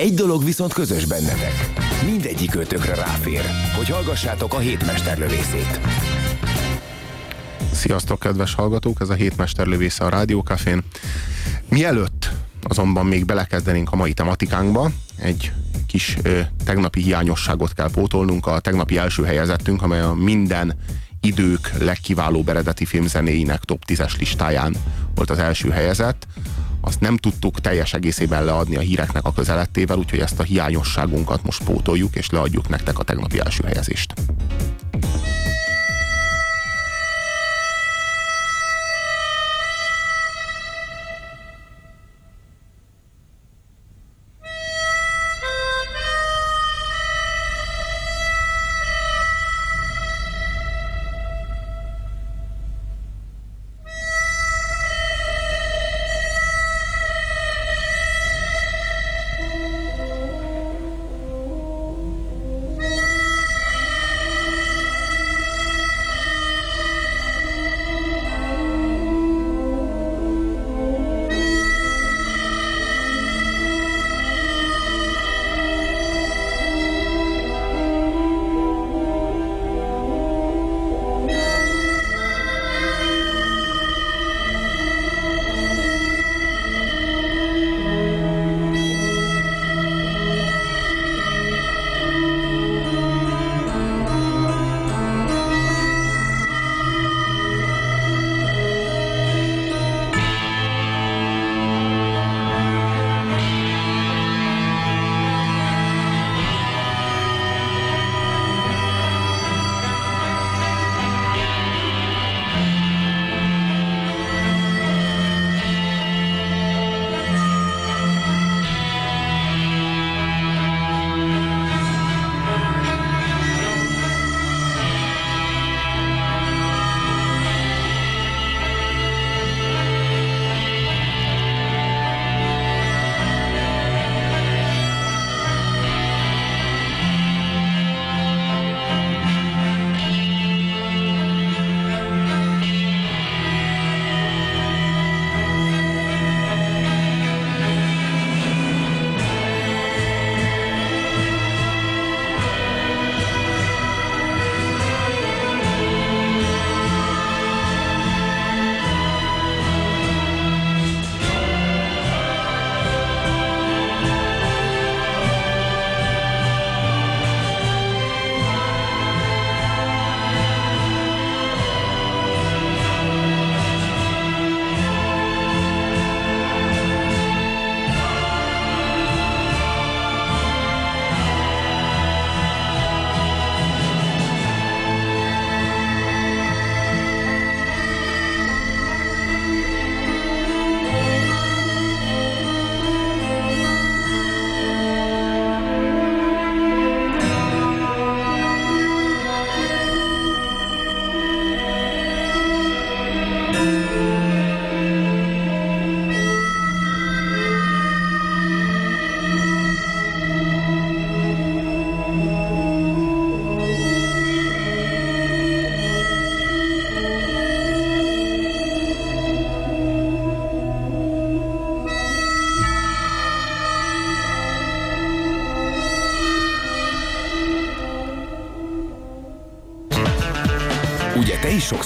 Egy dolog viszont közös bennetek. Mindegyik ötökre ráfér, hogy hallgassátok a hétmesterlövészét. Sziasztok, kedves hallgatók! Ez a hétmesterlövésze a Rádiókafén. Mielőtt azonban még belekezdenénk a mai tematikánkba, egy kis ö, tegnapi hiányosságot kell pótolnunk. A tegnapi első helyezettünk, amely a minden idők legkiválóbb eredeti filmzenéinek top 10-es listáján volt az első helyezett. Azt nem tudtuk teljes egészében leadni a híreknek a közelettével, úgyhogy ezt a hiányosságunkat most pótoljuk, és leadjuk nektek a tegnapi első helyezést.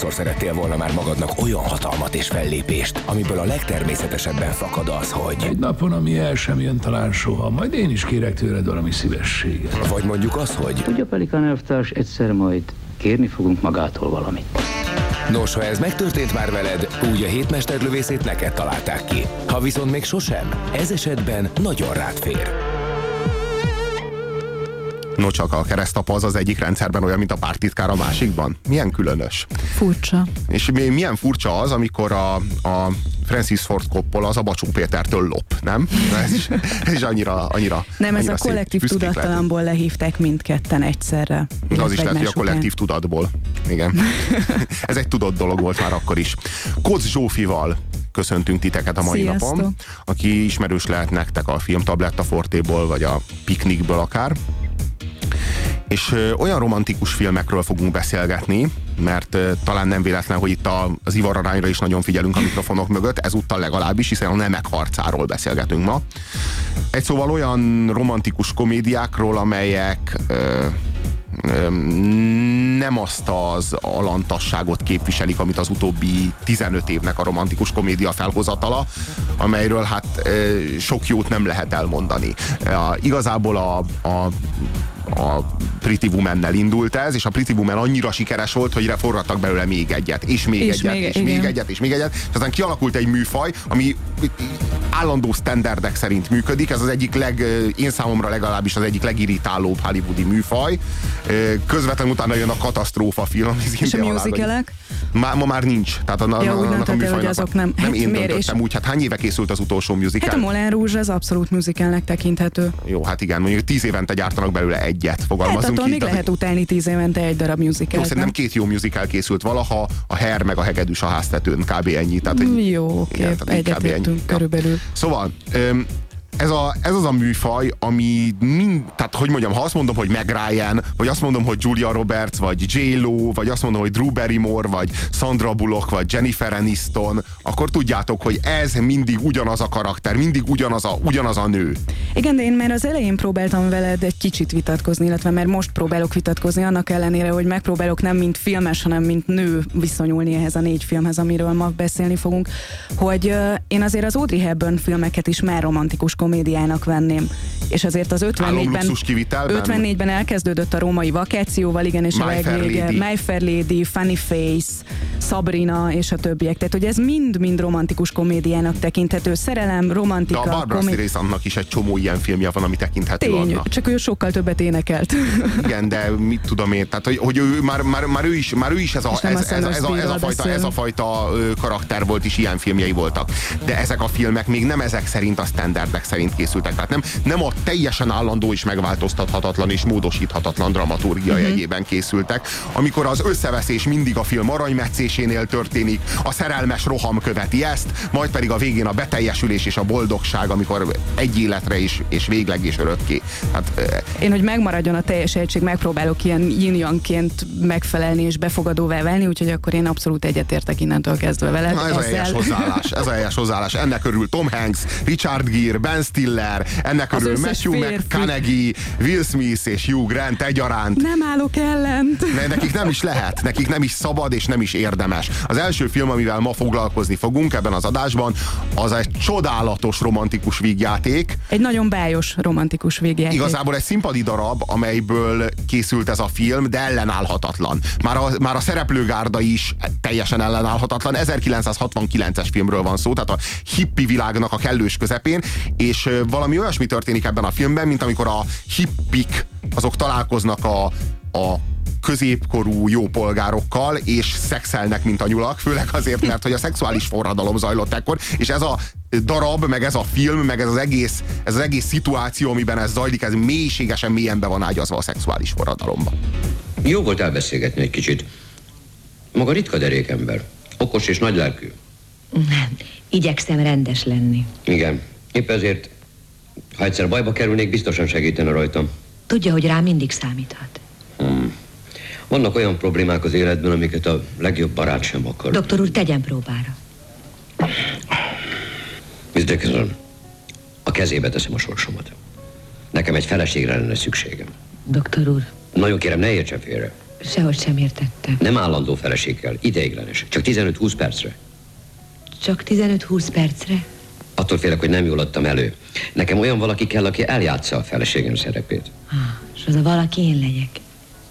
Sokszor szerettél volna már magadnak olyan hatalmat és fellépést, amiből a legtermészetesebben fakad az, hogy... Egy napon, ami el sem jön talán soha, majd én is kérek tőled valami szívességet. Vagy mondjuk az, hogy... Ugye a Pelikán elvtárs egyszer majd kérni fogunk magától valamit. Nos, ha ez megtörtént már veled, úgy a hétmesterlövészét neked találták ki. Ha viszont még sosem, ez esetben nagyon rád fér. No csak a keresztapa az az egyik rendszerben olyan, mint a pártitkár a másikban. Milyen különös. Furcsa. És mi- milyen furcsa az, amikor a, a Francis Ford Coppola az a Bacsó Pétertől lop, nem? Ez is, ez is annyira, annyira Nem, ez annyira a szép. kollektív lehetünk. tudattalamból lehívták mindketten egyszerre. Az illetve is lehet, hogy a kollektív után. tudatból. Igen. Ez egy tudott dolog volt már akkor is. Koc Zsófival köszöntünk titeket a mai Sziasztok. napon, aki ismerős lehet nektek a film Tabletta Fortéból, vagy a Piknikből akár. És olyan romantikus filmekről fogunk beszélgetni, mert talán nem véletlen, hogy itt a, az ivararányra is nagyon figyelünk a mikrofonok mögött, ezúttal legalábbis, hiszen a nemek harcáról beszélgetünk ma. Egy szóval olyan romantikus komédiákról, amelyek ö, ö, nem azt az alantasságot képviselik, amit az utóbbi 15 évnek a romantikus komédia felhozatala, amelyről hát ö, sok jót nem lehet elmondani. A, igazából a, a a Pretty Woman-nel indult ez, és a Pretty Woman annyira sikeres volt, hogy forradtak belőle még egyet, és még És egyet, még- és még igen. egyet, és még egyet, és aztán kialakult egy műfaj, ami állandó standardek szerint működik, ez az egyik leg, én számomra legalábbis az egyik legirritálóbb hollywoodi műfaj. Közvetlenül utána jön a katasztrófa film. És a musicalek? Má, ma már nincs. Tehát a, Ja, úgy annak a műfajnak azok nem- nem hát én miért döntöttem is? úgy. Hát hány éve készült az utolsó musical? Hát a Moulin Rouge az abszolút musicalnek tekinthető. Jó, hát igen, mondjuk tíz évente gyártanak belőle egyet, Hát fogalmazunk attól így. még tehát, lehet utálni tíz évente egy darab Jó, musical. szerintem két jó musical készült valaha, a Her meg a Hegedűs a háztetőn, kb. ennyi. Tehát, hogy- Jó, oké, ennyi. egyetértünk körülbelül. Szóval, öm, ez, a, ez az a műfaj, ami mind, tehát hogy mondjam, ha azt mondom, hogy Meg Ryan, vagy azt mondom, hogy Julia Roberts, vagy J. Lo, vagy azt mondom, hogy Drew Barrymore, vagy Sandra Bullock, vagy Jennifer Aniston, akkor tudjátok, hogy ez mindig ugyanaz a karakter, mindig ugyanaz a, ugyanaz a nő. Igen, de én már az elején próbáltam veled egy kicsit vitatkozni, illetve már most próbálok vitatkozni, annak ellenére, hogy megpróbálok nem mint filmes, hanem mint nő viszonyulni ehhez a négy filmhez, amiről ma beszélni fogunk, hogy uh, én azért az Audrey Hepburn filmeket is már romantikus komédiának venném. És azért az 54-ben, Álomluxus kivitelben? 54-ben elkezdődött a római vakációval, igen, és My a legvége. My Fair Lady, Funny Face, Sabrina és a többiek. Tehát, hogy ez mind-mind romantikus komédiának tekinthető. Szerelem, De romantika, a Barbara komé- Streisandnak is egy csomó ilyen filmje van, ami tekinthető Tény, annak. csak ő sokkal többet énekelt. Igen, de mit tudom én, tehát hogy, hogy ő, már, már, már, ő is, már ő is ez a, ez, ez, ez, a, ez, a fajta, ez a fajta karakter volt, és ilyen filmjei voltak. De ezek a filmek még nem ezek szerint a standardek szerint készültek. Tehát nem, nem a teljesen állandó és megváltoztathatatlan és módosíthatatlan dramaturgia uh-huh. jegyében készültek, amikor az összeveszés mindig a film aranymetszésénél történik, a szerelmes roham követi ezt, majd pedig a végén a beteljesülés és a boldogság, amikor egy életre is, és végleg és örökké. Hát, Én, hogy megmaradjon a teljes egység, megpróbálok ilyen yin megfelelni és befogadóvá válni, úgyhogy akkor én abszolút egyetértek innentől kezdve veled. Na ez a helyes hozzáállás, ez a helyes hozzáállás. Ennek örül Tom Hanks, Richard Gere, Ben Stiller, ennek Az örül Matthew. McConaughey, Will Smith és Hugh Grant egyaránt. Nem állok ellent. Ne, nekik nem is lehet, nekik nem is szabad és nem is érdemes. Az első film, amivel ma foglalkozni fogunk ebben az adásban, az egy csodálatos romantikus vígjáték. Egy nagyon bájos romantikus végjáték. Igazából egy színpadi darab, amelyből készült ez a film, de ellenállhatatlan. Már a, már a szereplőgárda is teljesen ellenállhatatlan. 1969-es filmről van szó, tehát a hippi világnak a kellős közepén, és ö, valami olyasmi történik ebben a filmben, mint amikor a hippik azok találkoznak a, a középkorú jó polgárokkal, és szexelnek, mint a nyulak, főleg azért, mert hogy a szexuális forradalom zajlott ekkor, és ez a darab, meg ez a film, meg ez az egész, ez az egész szituáció, amiben ez zajlik, ez mélységesen mélyen be van ágyazva a szexuális forradalomba. Jó volt elbeszélgetni egy kicsit. Maga ritka derékember. Okos és nagylelkű. Nem, igyekszem rendes lenni. Igen. Épp ezért, ha egyszer bajba kerülnék, biztosan segítene rajtam. Tudja, hogy rá mindig számíthat. Vannak olyan problémák az életben, amiket a legjobb barát sem akar. Doktor úr, tegyen próbára. Miss Dickinson, a kezébe teszem a sorsomat. Nekem egy feleségre lenne szükségem. Doktor úr, Nagyon kérem, ne értsen félre. sehogy sem értettem. Nem állandó feleség kell, ideiglenes. Csak 15-20 percre. Csak 15-20 percre? Attól félek, hogy nem jól adtam elő. Nekem olyan valaki kell, aki eljátsza a feleségem szerepét. Ah, és az a valaki én legyek.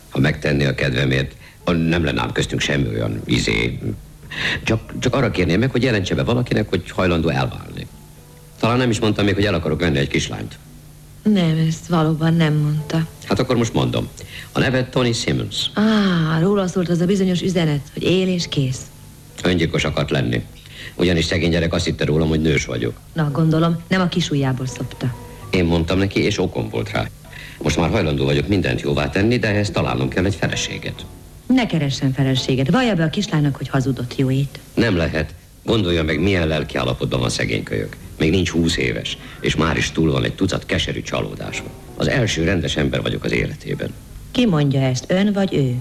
Ha megtenné a kedvemért, nem lenne ám köztünk semmi olyan izé. Csak, csak arra kérném meg, hogy jelentse be valakinek, hogy hajlandó elválni. Talán nem is mondtam még, hogy el akarok venni egy kislányt. Nem, ezt valóban nem mondta. Hát akkor most mondom. A neve Tony Simmons. Á, róla szólt az a bizonyos üzenet, hogy él és kész. Öngyilkos akart lenni. Ugyanis szegény gyerek azt hitte rólam, hogy nős vagyok. Na, gondolom, nem a kisujjából szopta. Én mondtam neki, és okom volt rá. Most már hajlandó vagyok mindent jóvá tenni, de ehhez találnom kell egy feleséget. Ne keressen feleséget. Vallja be a kislánynak, hogy hazudott jóét. Nem lehet. Gondolja meg, milyen lelki állapotban van szegény kölyök. Még nincs húsz éves, és már is túl van egy tucat keserű csalódáson. Az első rendes ember vagyok az életében. Ki mondja ezt, ön vagy ő?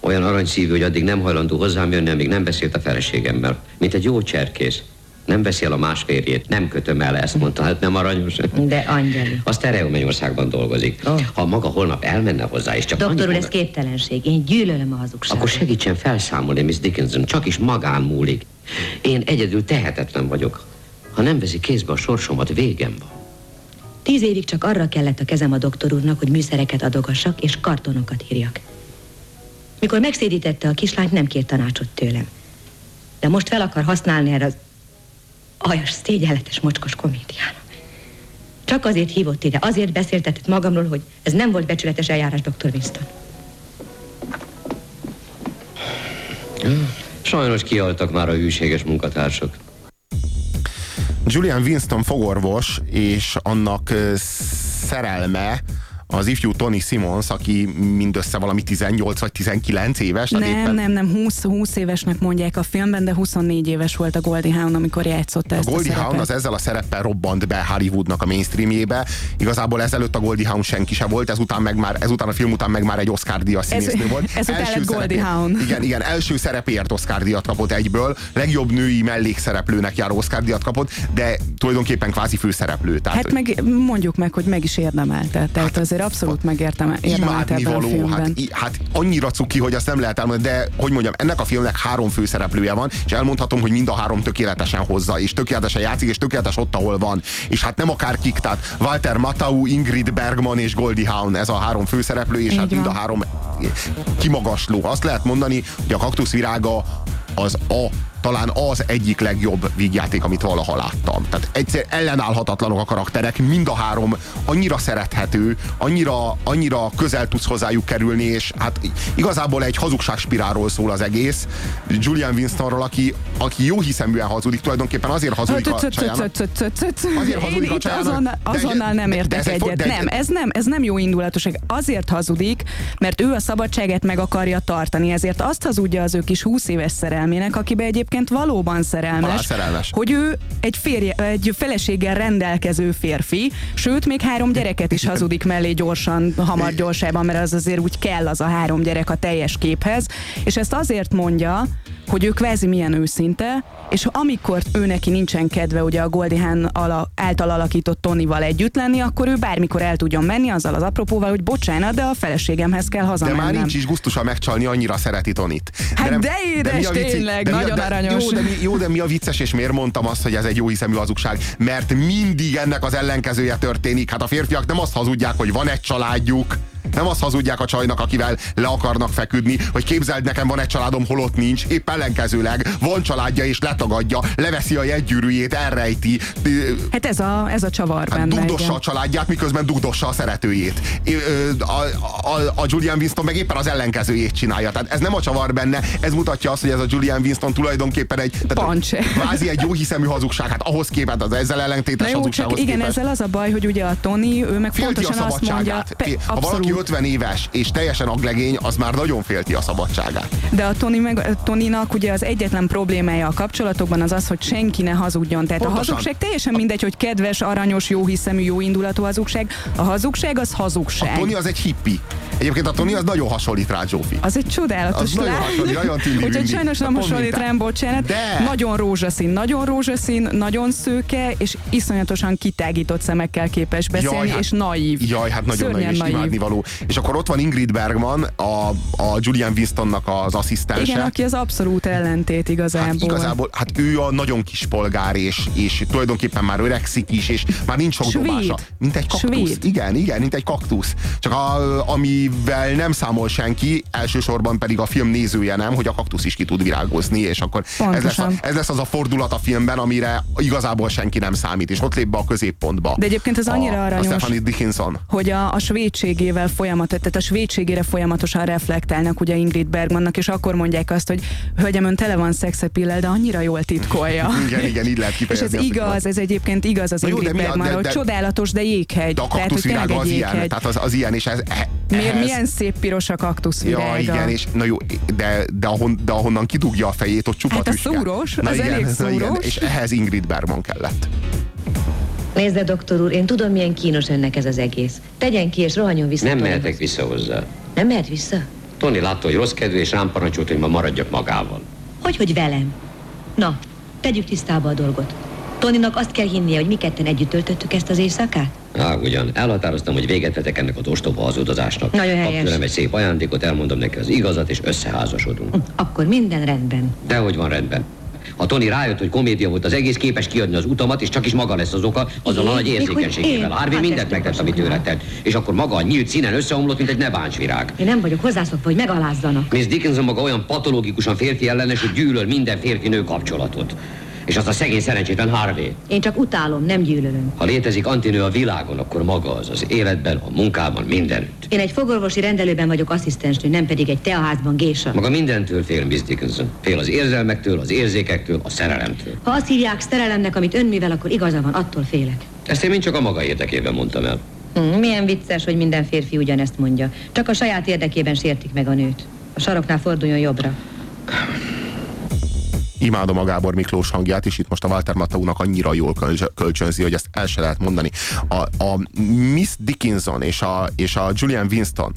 Olyan aranyszívű, hogy addig nem hajlandó hozzám jönni, amíg nem beszélt a feleségemmel. Mint egy jó cserkész. Nem veszi el a más férjét, nem kötöm el, ezt mondta, hát nem aranyos. De angyali. A Stereo Mennyországban dolgozik. Oh. Ha maga holnap elmenne hozzá, és csak Doktor úr, ez képtelenség. Én gyűlölöm a hazugságot. Akkor segítsen felszámolni, Miss Dickinson, csak is magán múlik. Én egyedül tehetetlen vagyok. Ha nem veszi kézbe a sorsomat, végem van. Tíz évig csak arra kellett a kezem a doktor úrnak, hogy műszereket adogassak és kartonokat írjak. Mikor megszédítette a kislányt, nem kért tanácsot tőlem. De most fel akar használni erre az aljas, szégyenletes, mocskos komédiára. Csak azért hívott ide, azért beszéltetett magamról, hogy ez nem volt becsületes eljárás, dr. Winston. Sajnos kihaltak már a hűséges munkatársak. Julian Winston fogorvos, és annak szerelme az ifjú Tony Simmons, aki mindössze valami 18 vagy 19 éves. Nem, éppen- nem, nem, 20, 20 évesnek mondják a filmben, de 24 éves volt a Goldie Hawn, amikor játszotta A ezt a, Goldie Hawn szerepet. az ezzel a szereppel robbant be Hollywoodnak a mainstreamjébe. Igazából ezelőtt a Goldie Hawn senki se volt, ezután, meg már, ezután a film után meg már egy Oscar díjas színésznő volt. ezután lett Goldie szerepért- Hawn. Igen, igen, első szerepéért Oscar díjat kapott egyből, legjobb női mellékszereplőnek járó Oscar díjat kapott, de tulajdonképpen kvázi főszereplő. Tehát, Hát meg mondjuk meg, hogy meg is érdemelte. Tehát azért abszolút megértem, érdemelte ebben a imádnivaló, filmben. hát, hát annyira cuki, hogy azt nem lehet elmondani, de hogy mondjam, ennek a filmnek három főszereplője van, és elmondhatom, hogy mind a három tökéletesen hozza, és tökéletesen játszik, és tökéletes ott, ahol van. És hát nem akárkik, tehát Walter Matthau, Ingrid Bergman és Goldie Hawn, ez a három főszereplő, és Így hát mind a van. három kimagasló. Azt lehet mondani, hogy a kaktuszvirága az a talán az egyik legjobb vígjáték, amit valaha láttam. Tehát egyszer ellenállhatatlanok a karakterek, mind a három annyira szerethető, annyira, annyira közel tudsz hozzájuk kerülni, és hát igazából egy hazugságspirálról szól az egész. Julian Winstonról, aki, aki jó hiszeműen hazudik, tulajdonképpen azért hazudik a csajának. Azért hazudik a csajának, azonnal, nem értek egyet. Nem, ez nem, ez nem jó indulatosság. Azért hazudik, mert ő a szabadságát meg akarja tartani, ezért azt hazudja az ő kis 20 éves szerelmének, akibe egyébként valóban szerelmes, Halál szerelmes. hogy ő egy, férje, egy feleséggel rendelkező férfi, sőt, még három gyereket is hazudik mellé gyorsan, hamar gyorsában, mert az azért úgy kell az a három gyerek a teljes képhez, és ezt azért mondja, hogy ő kvázi milyen őszinte, és amikor ő neki nincsen kedve ugye a Goldie Hawn ala, által alakított Tonyval együtt lenni, akkor ő bármikor el tudjon menni azzal az apropóval, hogy bocsánat, de a feleségemhez kell De hazamennem. már nincs is gusztusa megcsalni, annyira szereti Tonit. Hát de édes, mi a vicc- tényleg, mi a- nagyon aranyos. Jó de, mi, jó, de mi a vicces, és miért mondtam azt, hogy ez egy jó hiszemű hazugság? Mert mindig ennek az ellenkezője történik. Hát a férfiak nem azt hazudják, hogy van egy családjuk, nem azt hazudják a csajnak, akivel le akarnak feküdni, hogy képzeld nekem van egy családom, holott nincs. Épp ellenkezőleg van családja és letagadja, leveszi a jegygyűrűjét, elrejti, Hát ez a, ez a csavar Hát benne. dugdossa igen. a családját, miközben dugdossa a szeretőjét. A, a, a Julian Winston meg éppen az ellenkezőjét csinálja. Tehát ez nem a csavar benne, ez mutatja azt, hogy ez a Julian Winston tulajdonképpen egy Pancse. kvázi egy jó hiszemű hazugság. Hát ahhoz képest, az ezzel Na ellentétes jó, csak hazugsághoz igen, képest. ezzel az a baj, hogy ugye a Tony, ő meg Félti a pontosan azt mondja, pe, ha valaki abszolút, 50 éves és teljesen aglegény, az már nagyon félti a szabadságát. de a Tony meg, Tonynak ugye az egyetlen problémája a kapcsolatokban az az, hogy senki ne hazudjon. Tehát Pontosan. a hazugság teljesen mindegy, hogy kedves, aranyos, jó hiszemű, jó indulatú hazugság. A hazugság az hazugság. A Tony az egy hippi. Egyébként a Tony az nagyon hasonlít rá Zsófi. Az egy csodálatos Az nagyon lány. hasonlít, nagyon Úgyhogy sajnos nem hasonlít rám, bocsánat. De. Nagyon rózsaszín, nagyon rózsaszín, nagyon szőke, és iszonyatosan kitágított szemekkel képes beszélni, és naív. Jaj, hát nagyon Szörnyen naív naív. És akkor ott van Ingrid Bergman, a, a Julian Winstonnak az asszisztense. Igen, aki az abszolút ellentét igazából. Hát igazából, hát ő a nagyon kis polgár, és, és tulajdonképpen már öregszik is, és már nincs sok Svéd. dobása. Mint egy kaktusz. Svéd. Igen, igen, mint egy kaktusz. Csak a, ami amivel nem számol senki, elsősorban pedig a film nézője nem, hogy a kaktusz is ki tud virágozni, és akkor ez lesz, a, ez lesz az a fordulat a filmben, amire igazából senki nem számít, és ott lép be a középpontba. De egyébként az annyira a, aranyos, a Stephanie Dickinson. hogy a, a svédségével folyamat, tehát a svédségére folyamatosan reflektálnak ugye Ingrid Bergmannak, és akkor mondják azt, hogy hölgyem, ön tele van szexepillel, de annyira jól titkolja. igen, igen, így lehet És ez igaz, ez egyébként igaz az Ingrid Bergmanról, hogy csodálatos, de jéghegy. De a kaktuszvirága az ilyen, tehát az, az ilyen, és ez, Miért, ehhez... milyen szép piros a kaktuszvirága. Ja, igen, és na jó, de, de, ahon, de ahonnan kidugja a fejét, ott csupa Hát a szúros, na az igen, elég szúros. igen, és ehhez Ingrid Bergman kellett. Nézd, doktor úr, én tudom, milyen kínos önnek ez az egész. Tegyen ki, és rohanjon vissza. Nem mehetek vissza hozzá. Nem mehet vissza? Tony látta, hogy rossz kedvű, és rám parancsolt, hogy ma maradjak magával. Hogy, hogy velem? Na, tegyük tisztába a dolgot. Toninak azt kell hinnie, hogy mi ketten együtt töltöttük ezt az éjszakát? Á, ugyan. Elhatároztam, hogy véget vetek ennek az ostoba hazudozásnak. Nagyon Kap helyes. tőlem egy szép ajándékot, elmondom neki az igazat, és összeházasodunk. Akkor minden rendben. Dehogy van rendben. Ha Tony rájött, hogy komédia volt az egész, képes kiadni az utamat, és csak is maga lesz az oka, azzal a nagy érzékenységével. Harvey mindent megtett, amit tőle tett. És akkor maga a nyílt színen összeomlott, mint egy nebáncsvirág. Én nem vagyok hozzászokva, hogy megalázzanak. Miss Dickinson maga olyan patológikusan férfi ellenes, hogy gyűlöl minden férfi-nő kapcsolatot. És azt a szegény szerencsétlen Harvey. Én csak utálom, nem gyűlölöm. Ha létezik antinő a világon, akkor maga az az életben, a munkában, mindenütt. Én egy fogorvosi rendelőben vagyok asszisztensnő, nem pedig egy teaházban gésa. Maga mindentől fél, Miss Dickinson. Fél az érzelmektől, az érzékektől, a szerelemtől. Ha azt hívják szerelemnek, amit ön művel, akkor igaza van, attól félek. Ezt én mind csak a maga érdekében mondtam el. Hm, milyen vicces, hogy minden férfi ugyanezt mondja. Csak a saját érdekében sértik meg a nőt. A saroknál forduljon jobbra. Imádom a Gábor Miklós hangját, és itt most a Walter Matthaunak annyira jól kölcs- kölcsönzi, hogy ezt el se lehet mondani. A, a Miss Dickinson és a, és a Julian Winston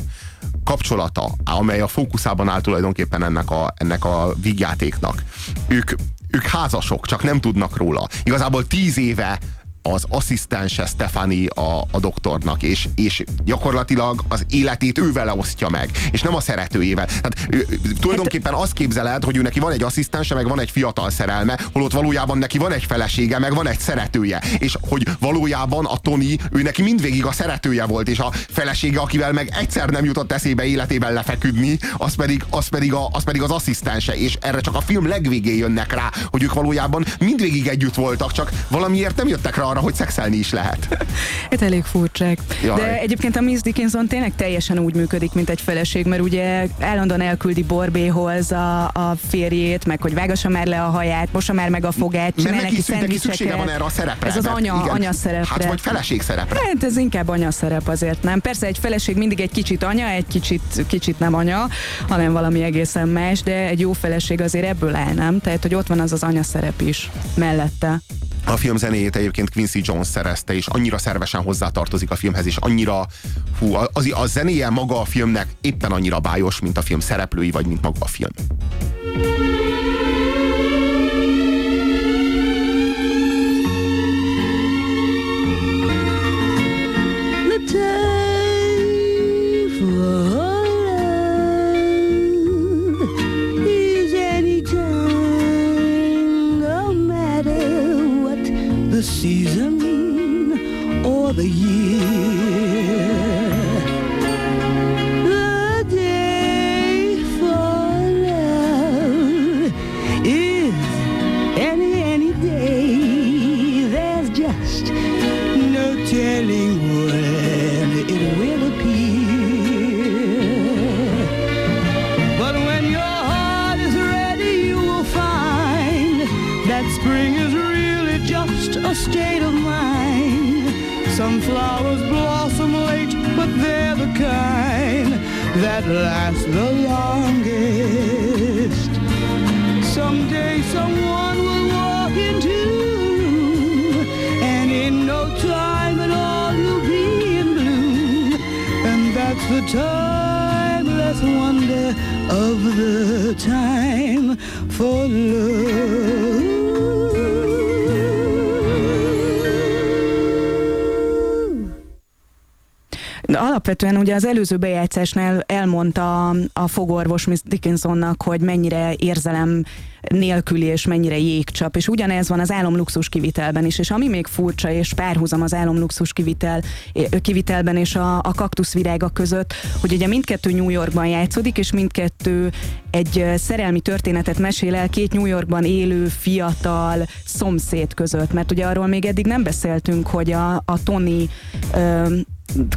kapcsolata, amely a fókuszában áll tulajdonképpen ennek a, ennek a vígjátéknak. Ők, ők házasok, csak nem tudnak róla. Igazából tíz éve az asszisztense Stefani a, a doktornak, és, és gyakorlatilag az életét ő vele osztja meg, és nem a szeretőjével. Tehát ő, tulajdonképpen azt képzeled, hogy ő neki van egy asszisztense, meg van egy fiatal szerelme, holott valójában neki van egy felesége, meg van egy szeretője, és hogy valójában a Tony, ő neki mindvégig a szeretője volt, és a felesége, akivel meg egyszer nem jutott eszébe életében lefeküdni, az pedig, az pedig, a, az pedig az asszisztense, és erre csak a film legvégén jönnek rá, hogy ők valójában mindvégig együtt voltak, csak valamiért nem jöttek rá arra, hogy szexelni is lehet. Hát elég furcsák. Jaj. De egyébként a Miss Dickinson tényleg teljesen úgy működik, mint egy feleség, mert ugye állandóan elküldi Borbéhoz a, a férjét, meg hogy vágassa már le a haját, mossa már meg a fogát, csinál Mert neki, neki szüksége van erre a szerepre. Ez az anya, igen, anya szerepre. Hát vagy feleség szerepre. Hát ez inkább anya szerep azért, nem? Persze egy feleség mindig egy kicsit anya, egy kicsit, kicsit nem anya, hanem valami egészen más, de egy jó feleség azért ebből áll, nem? Tehát, hogy ott van az az anya szerep is mellette. A film zenéjét egyébként Quincy Jones szerezte, és annyira szervesen hozzátartozik a filmhez, és annyira, hú, az, a zenéje maga a filmnek éppen annyira bájos, mint a film szereplői, vagy mint maga a film. The year. The day for love is any any day. There's just no telling when it will appear. But when your heart is ready, you will find that spring is really just a state of mind. Some flowers blossom late, but they're the kind that last the longest. Someday someone will walk into the room, and in no time at all you'll be in bloom. And that's the timeless wonder of the time for love. Alapvetően ugye az előző bejátszásnál elmondta a fogorvos Miss Dickinsonnak, hogy mennyire érzelem nélküli és mennyire jégcsap, és ugyanez van az álomluxus kivitelben is, és ami még furcsa, és párhuzam az álomluxus kivitel, kivitelben és a, a kaktuszvirága között, hogy ugye mindkettő New Yorkban játszódik, és mindkettő egy szerelmi történetet mesél el két New Yorkban élő fiatal szomszéd között, mert ugye arról még eddig nem beszéltünk, hogy a, a Tony ö,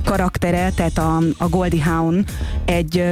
karaktere, tehát a, a Goldie Hawn egy,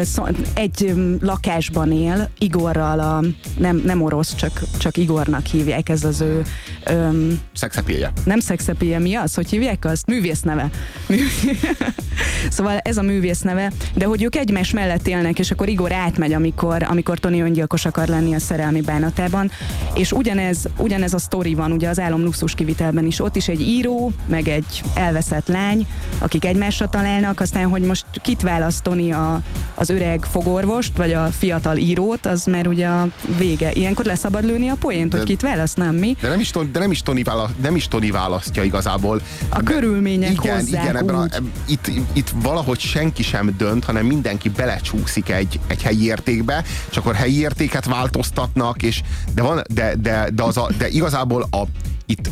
egy lakásban él, Igorral, a, nem, nem orosz, csak, csak Igornak hívják, ez az ő... Öm, szexepéje. Nem szexepéje, mi az? Hogy hívják azt? Művész neve. szóval ez a művész neve, de hogy ők egymás mellett élnek, és akkor Igor átmegy, amikor, amikor Tony öngyilkos akar lenni a szerelmi bánatában, és ugyanez, ugyanez a sztori van ugye az álom luxus kivitelben is. Ott is egy író, meg egy elveszett lány, akik egymásra találnak, aztán, hogy most kit választani a, az öreg fogorvost, vagy a fiatal írót, az mert ugye a vége. Ilyenkor leszabad lőni a poént, hogy kit választ, nem mi? De nem is, de nem is, Tony, választ, nem is Tony választja igazából. A de, körülmények igen, hozzák igen, ebben a, itt, itt valahogy senki sem dönt, hanem mindenki belecsúszik egy, egy helyi értékbe, és akkor helyi értéket változtatnak, és de, van, de, de, de, az a, de igazából a, itt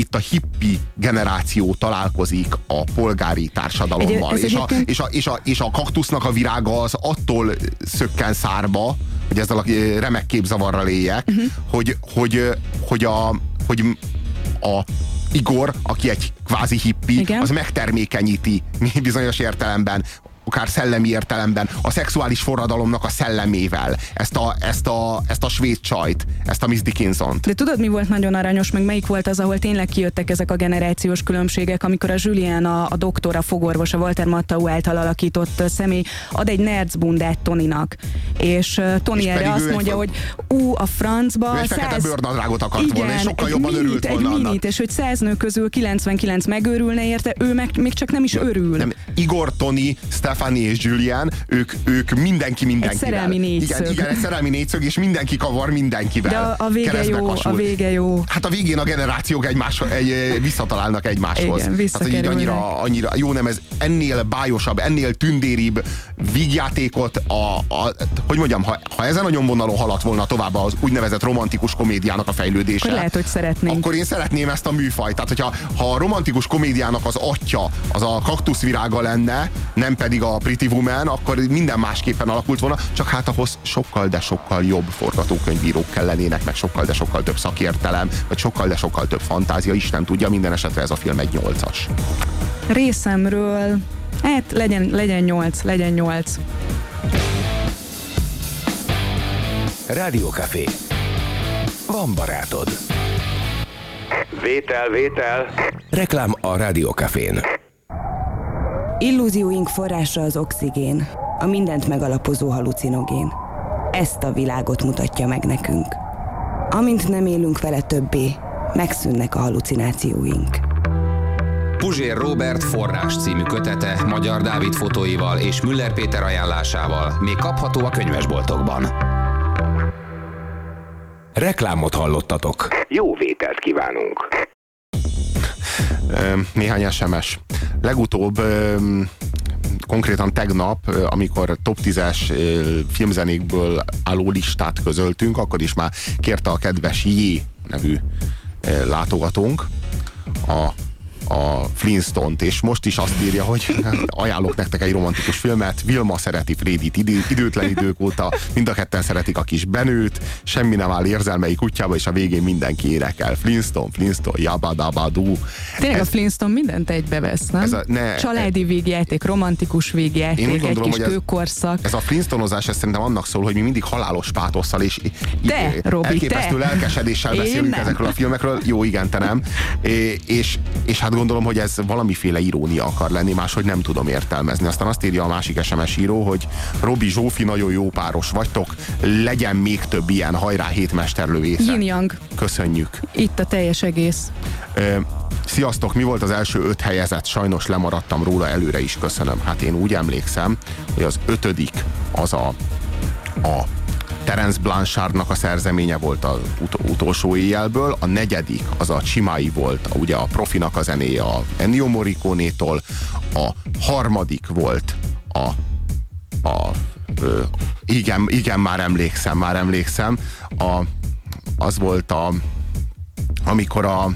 itt a hippi generáció találkozik a polgári társadalommal, és, a, és, a, és, a, és a kaktusznak a virága az attól szökken szárba, hogy ezzel a remek képzavarral éljek, uh-huh. hogy, hogy, hogy, a, hogy a Igor, aki egy kvázi hippi, Igen. az megtermékenyíti bizonyos értelemben akár szellemi értelemben, a szexuális forradalomnak a szellemével, ezt a, ezt a, ezt a svéd csajt, ezt a Miss Dickinson-t. De tudod, mi volt nagyon aranyos, meg melyik volt az, ahol tényleg kijöttek ezek a generációs különbségek, amikor a Julian, a, a doktor, a fogorvos, a Walter Mattau által alakított személy ad egy nercbundát Toninak, és Tony és erre azt mondja, hogy ú, a francba... Ő egy fekete bőrnadrágot akart igen, volna, és sokkal jobban minit, örült volna egy minit, és hogy száz nő közül 99 megőrülne érte, ő meg még csak nem is örül. Nem, Igor, Tony, Steph Fanny és Julian, ők, ők mindenki mindenkivel. Egy szerelmi négyszög. Igen, igen, egy szerelmi négyszög, és mindenki kavar mindenkivel. De a, a vége jó, a vége jó. Hát a végén a generációk egymás, egy, visszatalálnak egymáshoz. Igen, hát, hogy így annyira, annyira, jó nem, ez ennél bájosabb, ennél tündéribb vígjátékot, a, a, hogy mondjam, ha, ha ezen a nyomvonalon haladt volna tovább az úgynevezett romantikus komédiának a fejlődése. Akkor lehet, hogy szeretném. Akkor én szeretném ezt a műfajt. Tehát, hogyha ha a romantikus komédiának az atya az a kaktuszvirága lenne, nem pedig a Pretty Woman, akkor minden másképpen alakult volna, csak hát ahhoz sokkal, de sokkal jobb forgatókönyvírók kellenének, meg sokkal, de sokkal több szakértelem, vagy sokkal, de sokkal több fantázia, Isten tudja, minden esetre ez a film egy nyolcas. Részemről, hát legyen, legyen nyolc, legyen nyolc. Rádiókafé. Van barátod. Vétel, vétel. Reklám a Rádiókafén. Illúzióink forrása az oxigén, a mindent megalapozó halucinogén. Ezt a világot mutatja meg nekünk. Amint nem élünk vele többé, megszűnnek a halucinációink. Puzsér Robert forrás című kötete Magyar Dávid fotóival és Müller Péter ajánlásával még kapható a könyvesboltokban. Reklámot hallottatok. Jó vételt kívánunk! Néhány SMS. Legutóbb konkrétan tegnap, amikor top 10-es filmzenékből álló listát közöltünk, akkor is már kérte a kedves J nevű látogatónk a a Flintstone-t, és most is azt írja, hogy ajánlok nektek egy romantikus filmet, Vilma szereti Frédit idő, időtlen idők óta, mind a ketten szeretik a kis Benőt, semmi nem áll érzelmei kutyába, és a végén mindenki énekel. Flintstone, Flintstone, jabadabadú. Tényleg ez, a Flintstone mindent egybevesz, nem? Ez a, ne, Családi végjáték, romantikus végjáték, egy gondolom, kis kőkorszak. Ez, ez a Flintstoneozás, ez szerintem annak szól, hogy mi mindig halálos pátosszal és te, Robi, elképesztő te. lelkesedéssel beszélünk ezekről a filmekről. Jó, igen, te nem. É, és, és hát gondolom, hogy ez valamiféle irónia akar lenni, máshogy nem tudom értelmezni. Aztán azt írja a másik SMS író, hogy Robi Zsófi, nagyon jó páros vagytok, legyen még több ilyen, hajrá hétmesterlövésze. Yin-yang. Köszönjük. Itt a teljes egész. Ö, Sziasztok, mi volt az első öt helyezett? Sajnos lemaradtam róla előre is, köszönöm. Hát én úgy emlékszem, hogy az ötödik az a, a Terence Blanchardnak a szerzeménye volt az ut- utolsó éjjelből, a negyedik az a Csimai volt, ugye a profinak a zenéje a Ennio Morricone-tól, A harmadik volt a, a ö, igen, igen, már emlékszem, már emlékszem. A, az volt a amikor a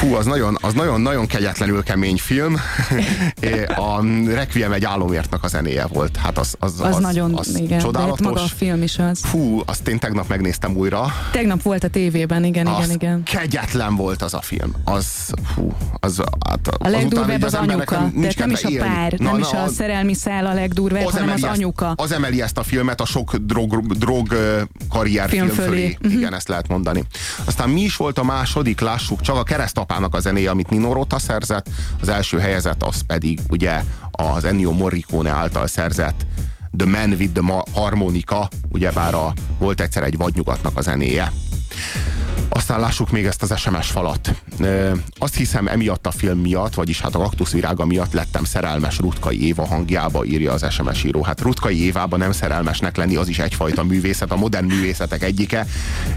Hú, az nagyon, az nagyon, nagyon kegyetlenül kemény film. a Requiem egy álomértnek a zenéje volt. Hát az, az, Az, az nagyon, az igen, csodálatos. maga a film is az. Fú, azt én tegnap megnéztem újra. Tegnap volt a tévében, igen, az igen, igen. kegyetlen volt az a film. Az, hú, az, hát, A legdurvább az, anyuka, nincs tehát nem is a pár, Na, nem na, is a az- szerelmi szál a legdurvább, hanem az emeli anyuka. Ezt, az emeli ezt a filmet a sok drog, drog karrier Film film, fölé. fölé. Mhm. Igen, ezt lehet mondani. Aztán mi is volt a második, lássuk, csak a keresztapának a zenéje, amit Nino Rota szerzett, az első helyezett, az pedig ugye az Ennio Morricone által szerzett The Man with the Harmonica, ugyebár a, volt egyszer egy vadnyugatnak a zenéje. Aztán lássuk még ezt az SMS falat. Ö, azt hiszem emiatt a film miatt, vagyis hát a kaktuszvirága miatt lettem szerelmes Rutkai Éva hangjába, írja az SMS író. Hát Rutkai Évában nem szerelmesnek lenni, az is egyfajta művészet, a modern művészetek egyike.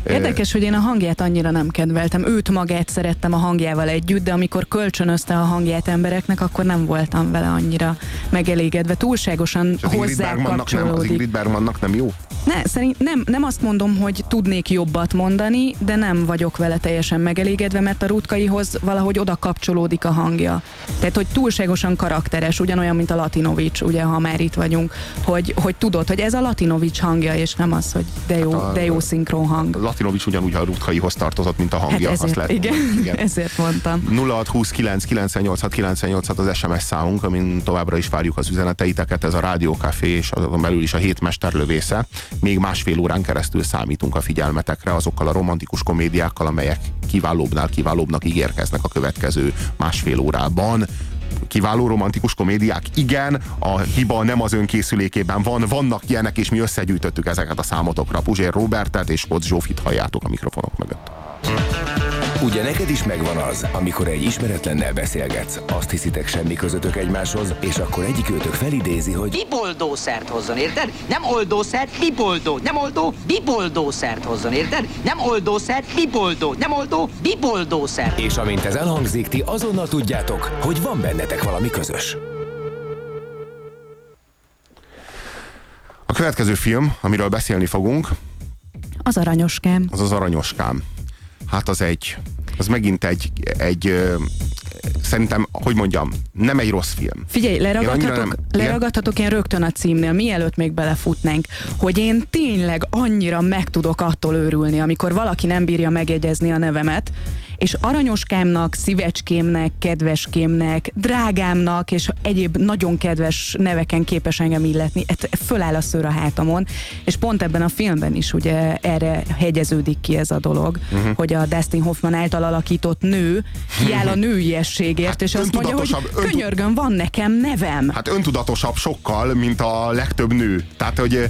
Érdekes, hogy én a hangját annyira nem kedveltem. Őt magát szerettem a hangjával együtt, de amikor kölcsönözte a hangját embereknek, akkor nem voltam vele annyira megelégedve. Túlságosan hozzá nem, az. Ingrid Bergmannak nem jó? Ne, szerint nem, nem azt mondom, hogy tudnék jobbat mondani, de nem vagyok vele teljesen megelégedve, mert a rutkaihoz valahogy oda kapcsolódik a hangja. Tehát, hogy túlságosan karakteres, ugyanolyan, mint a Latinovics, ugye, ha már itt vagyunk, hogy, hogy tudod, hogy ez a Latinovics hangja, és nem az, hogy de jó, Hát a- de jó szinkron hang. Latinovics ugyanúgy a Rutkaihoz tartozott, mint a hangja. hát azt ezért, lehet igen, igen. ezért mondtam. 0629 986 986 az SMS számunk, amin továbbra is várjuk az üzeneteiteket. Ez a Rádiókafé és azon belül is a hét mesterlövésze. Még másfél órán keresztül számítunk a figyelmetekre azokkal a romantikus komédiákkal, amelyek kiválóbbnál kiválóbbnak ígérkeznek a következő másfél órában. Kiváló romantikus komédiák? Igen, a hiba nem az önkészülékében van, vannak ilyenek, és mi összegyűjtöttük ezeket a számotokra. Puzsér Robertet és Koc Zsófit halljátok a mikrofonok mögött. Ugye neked is megvan az, amikor egy ismeretlennel beszélgetsz, azt hiszitek semmi közöttök egymáshoz, és akkor egyik őtök felidézi, hogy Biboldószert hozzon, érted? Nem oldószert, biboldó. Nem oldó, biboldószert hozzon, érted? Nem oldószert, biboldó. Nem oldó, biboldószert. és amint ez elhangzik, ti azonnal tudjátok, hogy van bennetek valami közös. A következő film, amiről beszélni fogunk, Az aranyoskám. az az Aranyoskám. Hát az egy, az megint egy, egy szerintem, hogy mondjam, nem egy rossz film. Figyelj, Én leragadhatok, nem- igen? leragadhatok én rögtön a címnél, mielőtt még belefutnánk, hogy én tényleg annyira meg tudok attól őrülni, amikor valaki nem bírja megjegyezni a nevemet, és aranyoskámnak, szívecskémnek, kedveskémnek, drágámnak, és egyéb nagyon kedves neveken képes engem illetni. Ez föláll a szőr a hátamon, és pont ebben a filmben is ugye erre hegyeződik ki ez a dolog, Mhm. hogy a Dustin Hoffman által alakított nő kiáll a nőiességért, Hát és azt mondja, hogy könyörgöm, van nekem nevem. Hát öntudatosabb sokkal, mint a legtöbb nő. Tehát, hogy ö,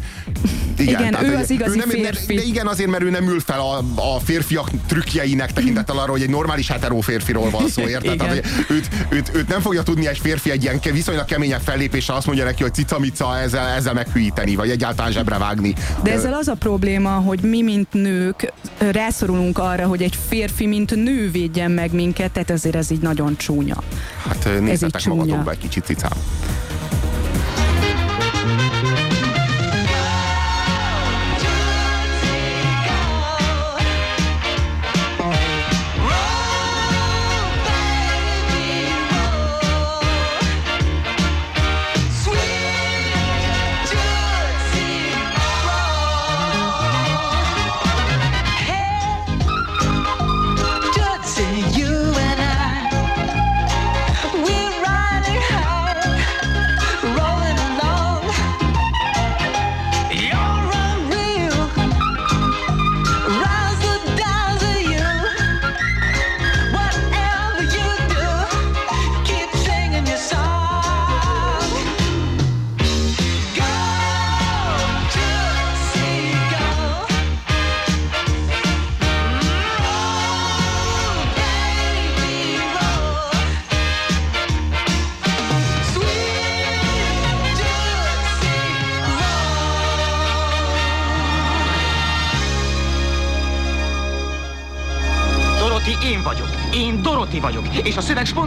igen, Igen, tehát, ő az igazi nem, férfi. De igen, azért, mert ő nem ül fel a, a férfiak trükkjeinek tekintettel arra, hogy egy normális hetero férfiról van szó, érted? Tehát, hogy őt, őt, őt, nem fogja tudni egy férfi egy ilyen viszonylag keményebb fellépéssel azt mondja neki, hogy cica-mica ezzel, ezzel meghűíteni, vagy egyáltalán zsebre vágni. De ezzel az a probléma, hogy mi, mint nők, rászorulunk arra, hogy egy férfi, mint nő védjen meg minket, tehát ezért ez így nagyon csúnya. Hát nézzetek magatokba egy kicsit cicám.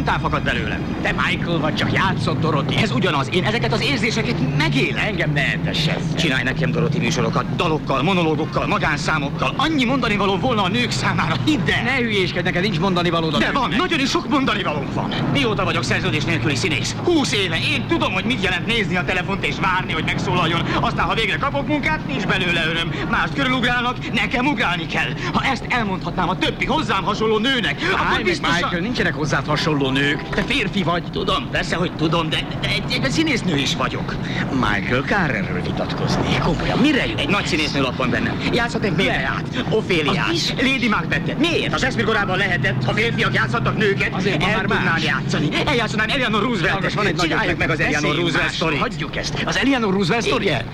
Spontán fakad belőlem. Te Michael vagy, csak játszott Dorothy. Ez ugyanaz, én ezeket az érzéseket megélem. Engem ne entesse. Csinálj nekem Dorothy műsorokat, dalokkal, monológokkal, magánszámokkal. Annyi mondani való volna a nők számára, hidd el. Ne hülyéskedj, neked nincs mondani való. De van, nagyon is sok mondani valónk van. Mióta vagyok szerződés nélküli színész? Húsz éve. Én tudom, hogy mit jelent nézni a telefont és várni, hogy megszólaljon. Aztán, ha végre kapok munkát, nincs belőle öröm. Mást körülugrálnak, nekem ugrálni kell. Ha ezt elmondhatnám a többi hozzám hasonló nőnek, akkor Állj meg, biztosan... Michael, nincsenek hozzád hasonló nők. Te férfi vagy. Tudom, persze, hogy tudom, de, de egy, egy, egy színésznő is vagyok. Michael, kár erről vitatkozni. Komolyan, mire jön? Egy nagy színésznő lap van bennem. Játszhatok Méleát, Oféliát, Az? Lady Macbethet. Miért? A Shakespeare korában lehetett, ha férfiak játszhattak nőket, Azért el már tudnám játszani. Eljátszanám Eleanor. Hallgass, van egy nagy Csináljuk meg az Eleanor Roosevelt sztorit. Hagyjuk ezt. Az Eleanor Roosevelt sztori? Igen.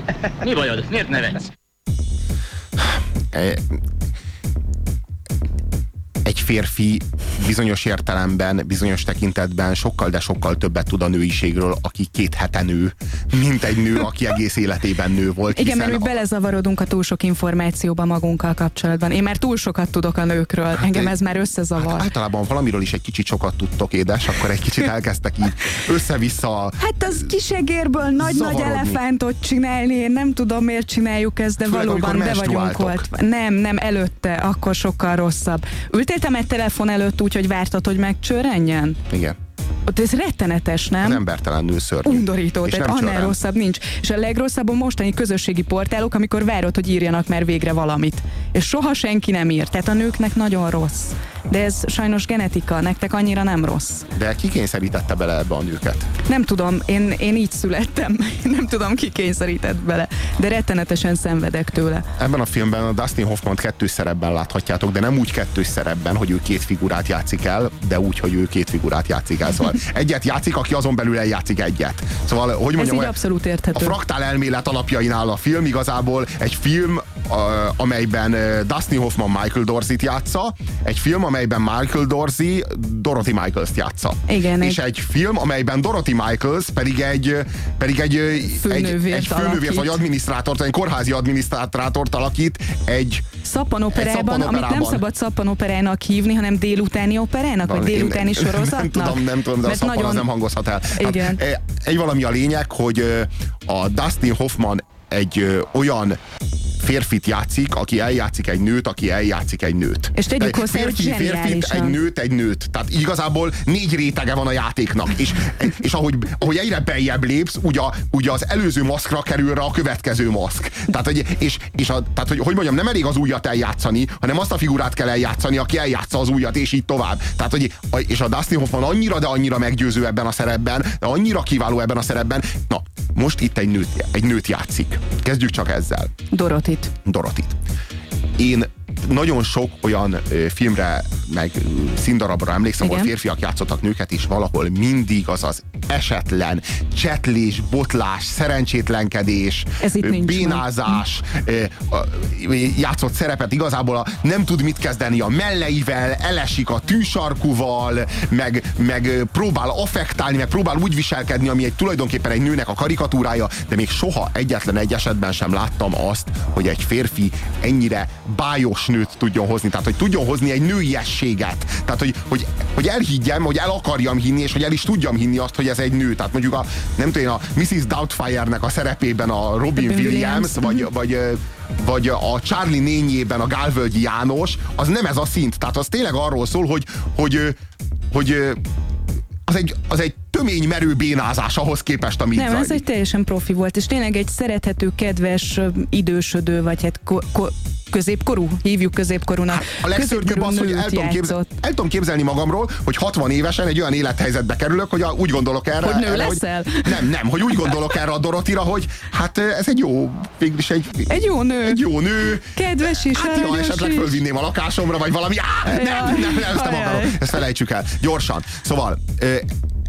Mi bajod? Miért nevetsz? Egy férfi bizonyos értelemben, bizonyos tekintetben sokkal, de sokkal többet tud a nőiségről, aki két hete nő, mint egy nő, aki egész életében nő volt. Igen, mert mi belezavarodunk a túl sok információba magunkkal kapcsolatban. Én már túl sokat tudok a nőkről. Engem ez már összezavar. Hát általában valamiről is egy kicsit sokat tudtok, édes, akkor egy kicsit elkezdtek így össze-vissza Hát az kisegérből nagy-nagy elefántot csinálni, én nem tudom miért csináljuk ezt, de Főleg, valóban be vagyunk volt. Nem, nem, előtte, akkor sokkal rosszabb. Ültél te egy telefon előtt úgy, hogy vártad, hogy megcsörrenjen? Igen. Ott ez rettenetes, nem? Az embertelen nő szörnyű. Undorító, És tehát annál csörren. rosszabb nincs. És a legrosszabb a mostani közösségi portálok, amikor várod, hogy írjanak már végre valamit. És soha senki nem ír. Tehát a nőknek nagyon rossz. De ez sajnos genetika, nektek annyira nem rossz. De ki kényszerítette bele ebbe a nőket? Nem tudom, én, én így születtem. nem tudom, ki kényszerített bele. De rettenetesen szenvedek tőle. Ebben a filmben a Dustin Hoffman kettős szerepben láthatjátok, de nem úgy kettős szerepben, hogy ő két figurát játszik el, de úgy, hogy ő két figurát játszik el. Szóval egyet játszik, aki azon belül eljátszik egyet. Szóval, hogy Ez mondjam, így olyan- abszolút a érthető. fraktál elmélet alapjain áll a film, igazából egy film, a, amelyben Dustin Hoffman Michael Dorsey-t játsza, egy film, amelyben Michael Dorsey Dorothy Michaels-t játsza. Igen, És egy film, amelyben Dorothy Michaels pedig egy, pedig egy, egy, egy főnővért vagy adminisztrátort, vagy egy kórházi adminisztrátort alakít egy Szappanoperában, Egy amit nem szabad szappanoperának hívni, hanem délutáni operának, vagy Van, én délutáni nem- sorozatnak. Nem tudom, nem tudom, de a Mert szappan az nem hangozhat el. Igen. Hát, egy valami a lényeg, hogy a Dustin Hoffman egy olyan férfit játszik, aki eljátszik egy nőt, aki eljátszik egy nőt. És tegyük hozzá, hogy férfi, férfit, zseniálisan. egy nőt, egy nőt. Tehát igazából négy rétege van a játéknak. És, és ahogy, ahogy egyre beljebb lépsz, ugye, ugye az előző maszkra kerül rá a következő maszk. Tehát, hogy, és, és a, tehát hogy, hogy mondjam, nem elég az újat eljátszani, hanem azt a figurát kell eljátszani, aki eljátsza az újat, és így tovább. Tehát, hogy, és a Dustin Hoffman annyira, de annyira meggyőző ebben a szerepben, de annyira kiváló ebben a szerepben. Na, most itt egy nőt, egy nőt játszik. Kezdjük csak ezzel. Dorotit. Dorotit. Én nagyon sok olyan filmre, meg színdarabra emlékszem, ahol férfiak játszottak nőket, és valahol mindig az az esetlen, csetlés, botlás, szerencsétlenkedés, bénázás, játszott szerepet. Igazából a, nem tud mit kezdeni a melleivel, elesik a tűsarkuval, meg, meg próbál affektálni, meg próbál úgy viselkedni, ami egy tulajdonképpen egy nőnek a karikatúrája, de még soha egyetlen egy esetben sem láttam azt, hogy egy férfi ennyire bájos nőt tudjon hozni, tehát hogy tudjon hozni egy nőiességet. Tehát, hogy, hogy, hogy elhiggyem, hogy el akarjam hinni, és hogy el is tudjam hinni azt, hogy ez egy nő. Tehát mondjuk a, nem tudom, én, a Mrs. Doubtfire-nek a szerepében a Robin Williams, Williams. vagy, vagy, ö, vagy a Charlie nényében a Gálvölgyi János, az nem ez a szint. Tehát az tényleg arról szól, hogy, hogy, hogy ö, az egy, az egy tömény merő bénázás ahhoz képest, amit Nem, ez zajlik. egy teljesen profi volt, és tényleg egy szerethető, kedves, idősödő, vagy hát ko- ko- középkorú, hívjuk középkorúnak. A legszörnyűbb az, hogy el tudom, képzel, el tudom képzelni magamról, hogy 60 évesen egy olyan élethelyzetbe kerülök, hogy a, úgy gondolok erre. Hogy nő erre, leszel? Hogy, nem, nem, hogy úgy gondolok erre a Dorotira, hogy hát ez egy jó, végülis egy, Egy jó nő. egy jó nő. Kedves is, Hát ja, esetleg is. fölvinném a lakásomra, vagy valami. Á, nem, nem, nem, ezt nem akarom. Ezt felejtsük el. Gyorsan. Szóval,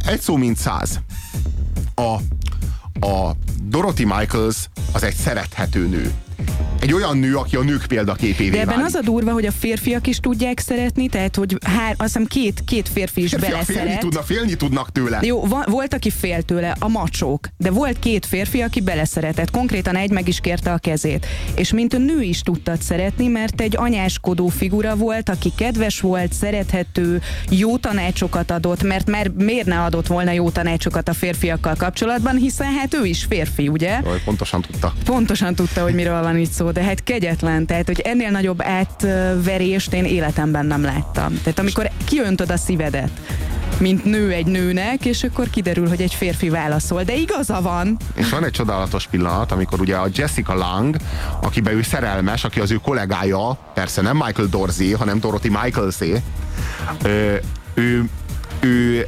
egy szó mint száz. A, a Dorothy Michaels az egy szerethető nő. Egy olyan nő, aki a nők példaképévé De ebben válik. az a durva, hogy a férfiak is tudják szeretni, tehát hogy hár, azt hiszem két, két férfi is félni, beleszeret. tudna, félni tudnak tőle. Jó, va- volt, aki fél tőle, a macsók, de volt két férfi, aki beleszeretett. Konkrétan egy meg is kérte a kezét. És mint a nő is tudtad szeretni, mert egy anyáskodó figura volt, aki kedves volt, szerethető, jó tanácsokat adott, mert már miért ne adott volna jó tanácsokat a férfiakkal kapcsolatban, hiszen hát ő is férfi, ugye? Jaj, Pontosan tudta. Pontosan tudta, hogy miről van itt szó, de hát kegyetlen, tehát hogy ennél nagyobb átverést én életemben nem láttam. Tehát amikor kiöntöd a szívedet, mint nő egy nőnek, és akkor kiderül, hogy egy férfi válaszol, de igaza van. És van egy csodálatos pillanat, amikor ugye a Jessica Lang, akibe ő szerelmes, aki az ő kollégája, persze nem Michael Dorsey, hanem Dorothy Michaelsé, ő, ő, ő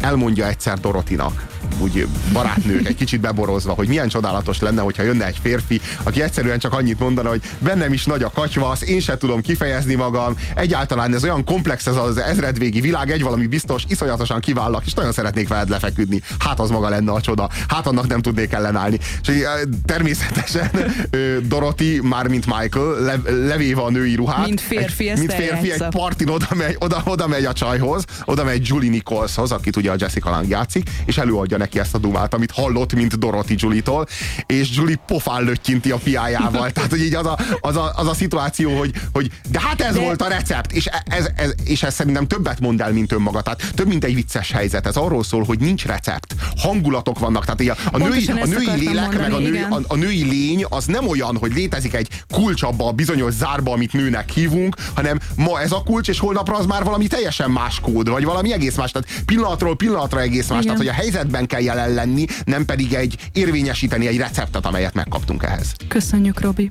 elmondja egyszer Dorotinak, úgy barátnők, egy kicsit beborozva, hogy milyen csodálatos lenne, hogyha jönne egy férfi, aki egyszerűen csak annyit mondana, hogy bennem is nagy a katyvasz, én se tudom kifejezni magam, egyáltalán ez olyan komplex ez az ezredvégi világ, egy valami biztos, iszonyatosan kivállak, és nagyon szeretnék veled lefeküdni. Hát az maga lenne a csoda, hát annak nem tudnék ellenállni. És természetesen ö, Dorothy, már mint Michael, le, levéve a női ruhát, Mint férfi, egy, mint férfi egy partin oda megy, oda, oda megy a csajhoz, oda megy Julie Nicholshoz, akit ugye a Jessica Lang játszik, és előadja neki ezt a dumát, amit hallott, mint Dorothy Julie-tól, és Julie pofán löttyinti a piájával. Tehát, hogy így az a, az a, az a szituáció, hogy, hogy de hát ez De- volt a recept, és ez, ez, és ez szerintem többet mond el, mint önmaga. Tehát több, mint egy vicces helyzet. Ez arról szól, hogy nincs recept. Hangulatok vannak. Tehát így a, a női, a női lélek, meg a, mondani, női, a, a női lény az nem olyan, hogy létezik egy kulcs abba a bizonyos zárba, amit nőnek hívunk, hanem ma ez a kulcs, és holnapra az már valami teljesen más kód, vagy valami egész más. Tehát pillanatról pillanatra egész más. Igen. Tehát, hogy a helyzetben kell jelen lenni, nem pedig egy érvényesíteni egy receptet, amelyet megkaptunk ehhez. Köszönjük, Robi.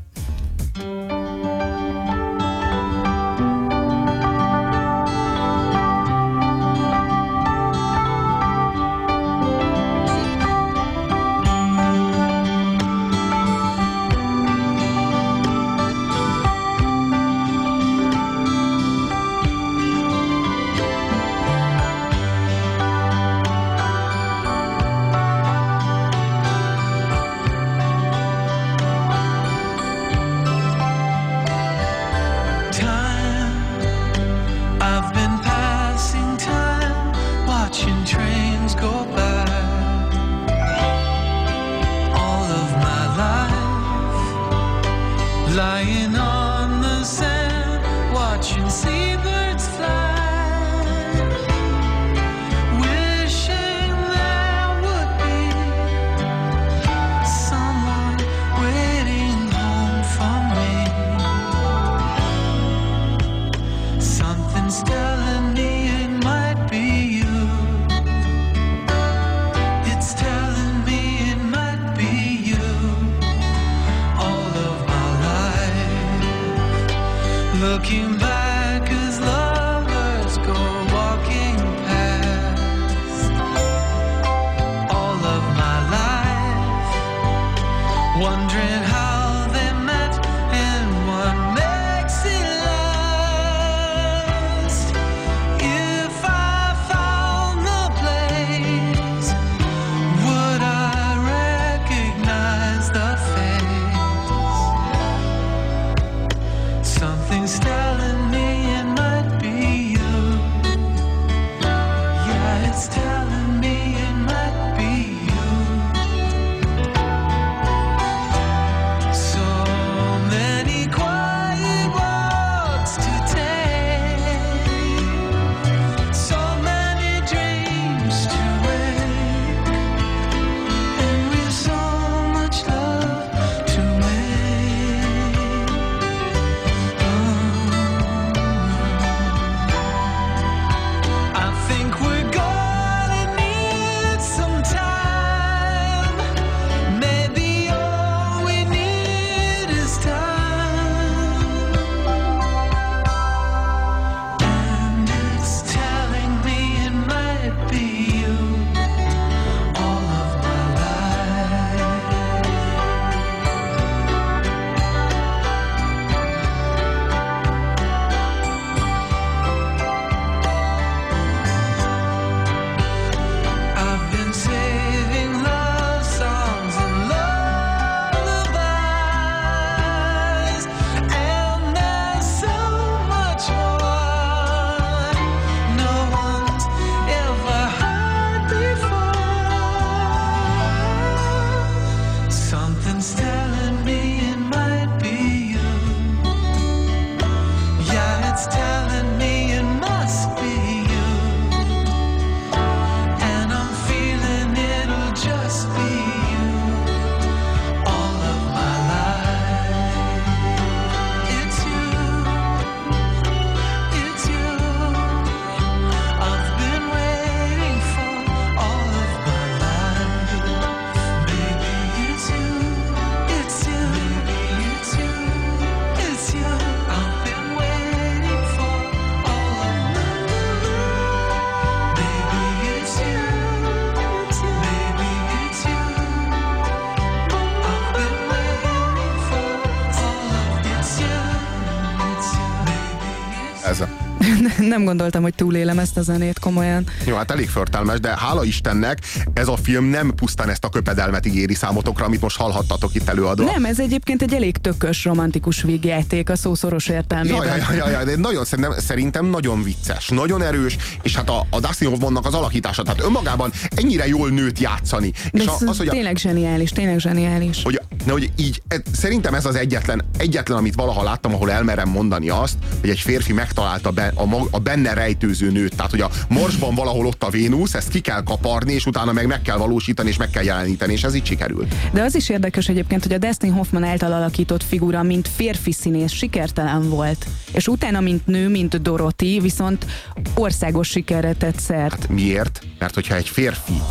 Nem gondoltam, hogy túlélem ezt a zenét komolyan. Jó, hát elég förtelmes, de hála Istennek ez a film nem pusztán ezt a köpedelmet ígéri számotokra, amit most hallhattatok itt előadva. Nem, ez egyébként egy elég tökös romantikus vígjáték a szó szoros értelmében. Ja, ja, ja, ja, de nagyon, szerintem, szerintem nagyon vicces, nagyon erős, és hát a, a Dustin Hoffmannak az alakítása, tehát önmagában ennyire jól nőtt játszani. De és ez a, az, hogy a, tényleg zseniális, tényleg zseniális. hogy, ne, hogy így, e, szerintem ez az egyetlen, egyetlen, amit valaha láttam, ahol elmerem mondani azt, hogy egy férfi megtalálta be, a, a benne rejtőző nőt. Tehát, hogy a Marsban valahol ott a Vénusz, ezt ki kell kaparni, és utána meg meg kell valósítani, és meg kell jeleníteni, és ez így sikerült. De az is érdekes egyébként, hogy a Dustin Hoffman által alakított figura, mint férfi színész sikertelen volt. És utána, mint nő, mint Dorothy, viszont országos sikerre tett szert. Miért? Mert hogyha egy férfi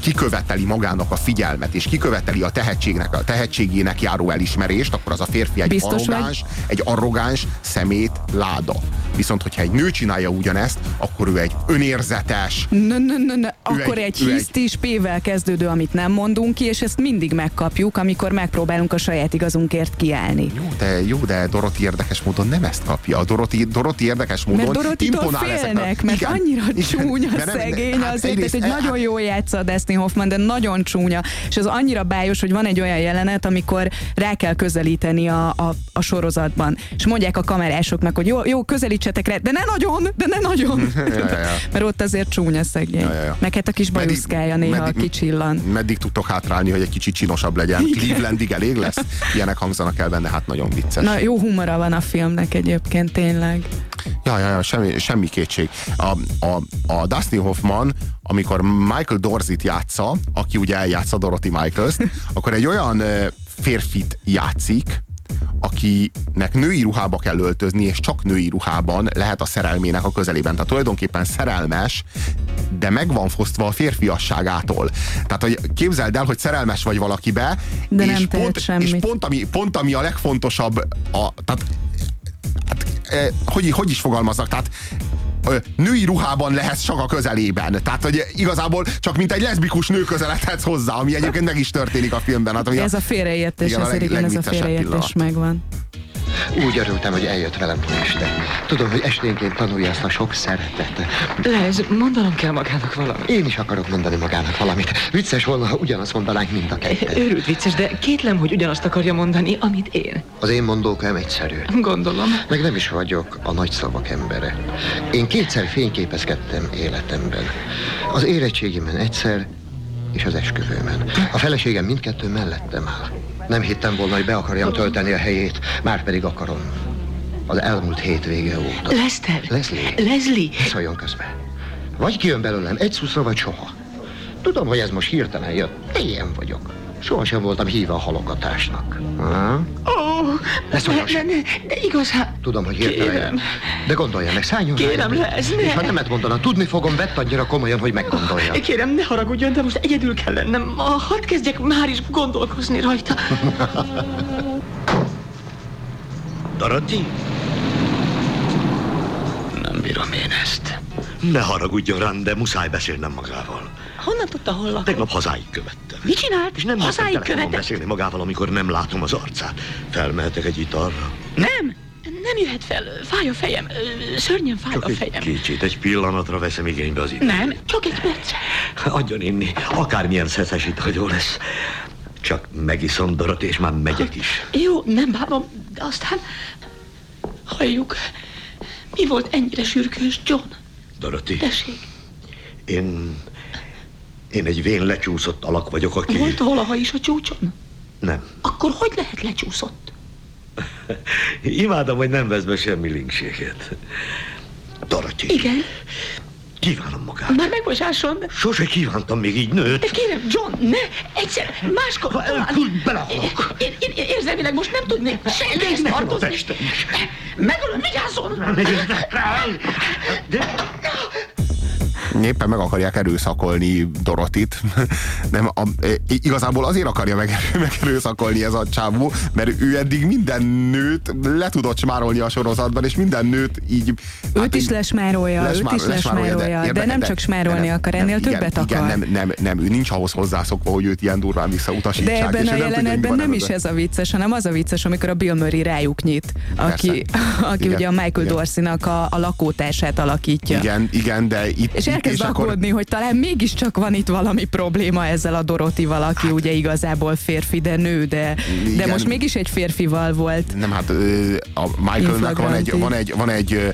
kiköveteli magának a figyelmet, és kiköveteli a tehetségnek, a tehetségének járó elismerést, akkor az a férfi egy Biztos vagy? arrogáns, egy arrogáns szemét láda. Viszont, hogyha egy nő csinálja ugyanezt, akkor ő egy önérzetes, nö, nö, nö. Akkor egy- egy, egy- hisztis P-vel kezdődő, amit nem mondunk ki, és ezt mindig megkapjuk, amikor megpróbálunk a saját igazunkért kiállni. Jó, de, jó, de Doroti érdekes módon nem ezt kapja. A Doroti, Doroti érdekes módon Mert Dorotitól félnek, mert Igen, annyira igen, csúnya nem- szegény hát azért, egyrészt- tehát, hogy nagyon jól játsza a Dustin Hoffman, de nagyon csúnya, és az annyira bájos, hogy van egy olyan jelenet, amikor rá kell közelíteni a, a, a sorozatban, és mondják a kamerásoknak, hogy jó, jó, közelítsetek rá, de ne nagyon, de ne nagyon. Ja, ja, ja. Mert ott azért csúnya szegény. Ja, ja, ja. Meg hát a kis Meddig- bajuszkája néha meddig- kicsillan. Meddig tudtok hátrálni, hogy egy kicsit csinosabb legyen? Igen. Clevelandig elég lesz? Ilyenek hangzanak el benne, hát nagyon vicces. Na, jó humora van a filmnek egyébként, tényleg. Ja, ja, ja semmi, semmi kétség. A, a, a Dustin Hoffman, amikor Michael Dorzit játsza, aki ugye eljátsza Dorothy Michaels, akkor egy olyan férfit játszik, akinek női ruhába kell öltözni, és csak női ruhában lehet a szerelmének a közelében. Tehát tulajdonképpen szerelmes, de meg van fosztva a férfiasságától. Tehát, hogy képzeld el, hogy szerelmes vagy valakibe, De és, nem pont, és pont, ami, pont ami a legfontosabb, a, tehát eh, hogy, hogy is fogalmaznak, tehát női ruhában lehetsz csak a közelében. Tehát, hogy igazából csak mint egy leszbikus nő közeledhetsz hozzá, ami egyébként meg is történik a filmben. Hát, Ez a félreértés, igen, a leg- igen, ez a legviccesebb félreértés pillanat. megvan. Úgy örültem, hogy eljött velem este. Tudom, hogy esténként tanulja ezt a sok szeretet. Lez, mondanom kell magának valamit. Én is akarok mondani magának valamit. Vicces volna, ha ugyanazt mondanánk mind a ketten. Őrült vicces, de kétlem, hogy ugyanazt akarja mondani, amit én. Az én mondókám egyszerű. Gondolom. Meg nem is vagyok a nagy szavak embere. Én kétszer fényképezkedtem életemben. Az érettségimen egyszer, és az esküvőmen. A feleségem mindkettő mellettem áll. Nem hittem volna, hogy be akarjam tölteni a helyét, már pedig akarom. Az elmúlt hétvége óta. Lester! Leslie! Leslie! Szóljon közbe. Vagy kijön belőlem egy szuszra, vagy soha. Tudom, hogy ez most hirtelen jött, de ilyen vagyok. Sohasem voltam híve a halogatásnak. Ha? Ó, Ne szóljon ne, ne, de igazán... Tudom, hogy hirtelen Kérem. De gondolja meg, szálljon Kérem, lesz, ne. És ha nemet mondana, tudni fogom, vett annyira komolyan, hogy meggondolja. Kérem, ne haragudjon, de most egyedül kell lennem. Ah, Hadd kezdjek már is gondolkozni rajta. Dorothy? Nem bírom én ezt. Ne haragudjon rám, de muszáj beszélnem magával. Honnan tudta, hol lakom? Tegnap hazáig követtem. Mit csinált? És nem Hazáig követett? beszélni magával, amikor nem látom az arcát. Felmehetek egy italra? Nem, nem jöhet fel. Fáj a fejem. Szörnyen fáj Csak a egy fejem. kicsit, egy pillanatra veszem igénybe az időt. Nem, csak egy percre. Adjon inni, akármilyen szeszes ital lesz. Csak megiszom Dorothy, és már megyek is. Jó, nem bánom, de aztán... Halljuk. Mi volt ennyire sürgős, John? Dorothy, Tessék, én... Én egy vén lecsúszott alak vagyok, aki... volt valaha is a csúcson? Nem. Akkor hogy lehet lecsúszott? Imádom, hogy nem vesz be semmi linkséget. Dorothy, Igen, kívánom magát. már megbocsáson. Sose kívántam még így nőt. De kérem, John, ne! Egyszer, máskor Ha elküld, belehalok. Én, én, én érzelmileg most nem tudnék senkihez Nekem a tartozni. testem is. Megölöm, vigyázzon! Éppen meg akarják erőszakolni Dorotit. Nem, a, igazából azért akarja meg, megerőszakolni ez a csávó, mert ő eddig minden nőt le tudott smárolni a sorozatban, és minden nőt így... Őt is lesmárolja, őt lesmár- is lesmárolja, de, érde- nem csak smárolni akar, ennél igen, többet igen, akar. Nem, nem, nem, ő nincs ahhoz hozzászokva, hogy őt ilyen durván visszautasítsák. De ebben a nem jelenetben nem ebben. is ez a vicces, hanem az a vicces, amikor a Bill Murray rájuk nyit, aki, aki Igen, ugye a Michael igen. Dorsey-nak a, a lakótársát alakítja. Igen, igen, de itt... És itt- elkezd aggódni, hogy talán mégiscsak van itt valami probléma ezzel a Dorotival, aki ugye igazából férfi, de nő, de, de Hát- Igen. most mégis egy férfival volt. Nem, hát a Michaelnek van egy, van egy, van egy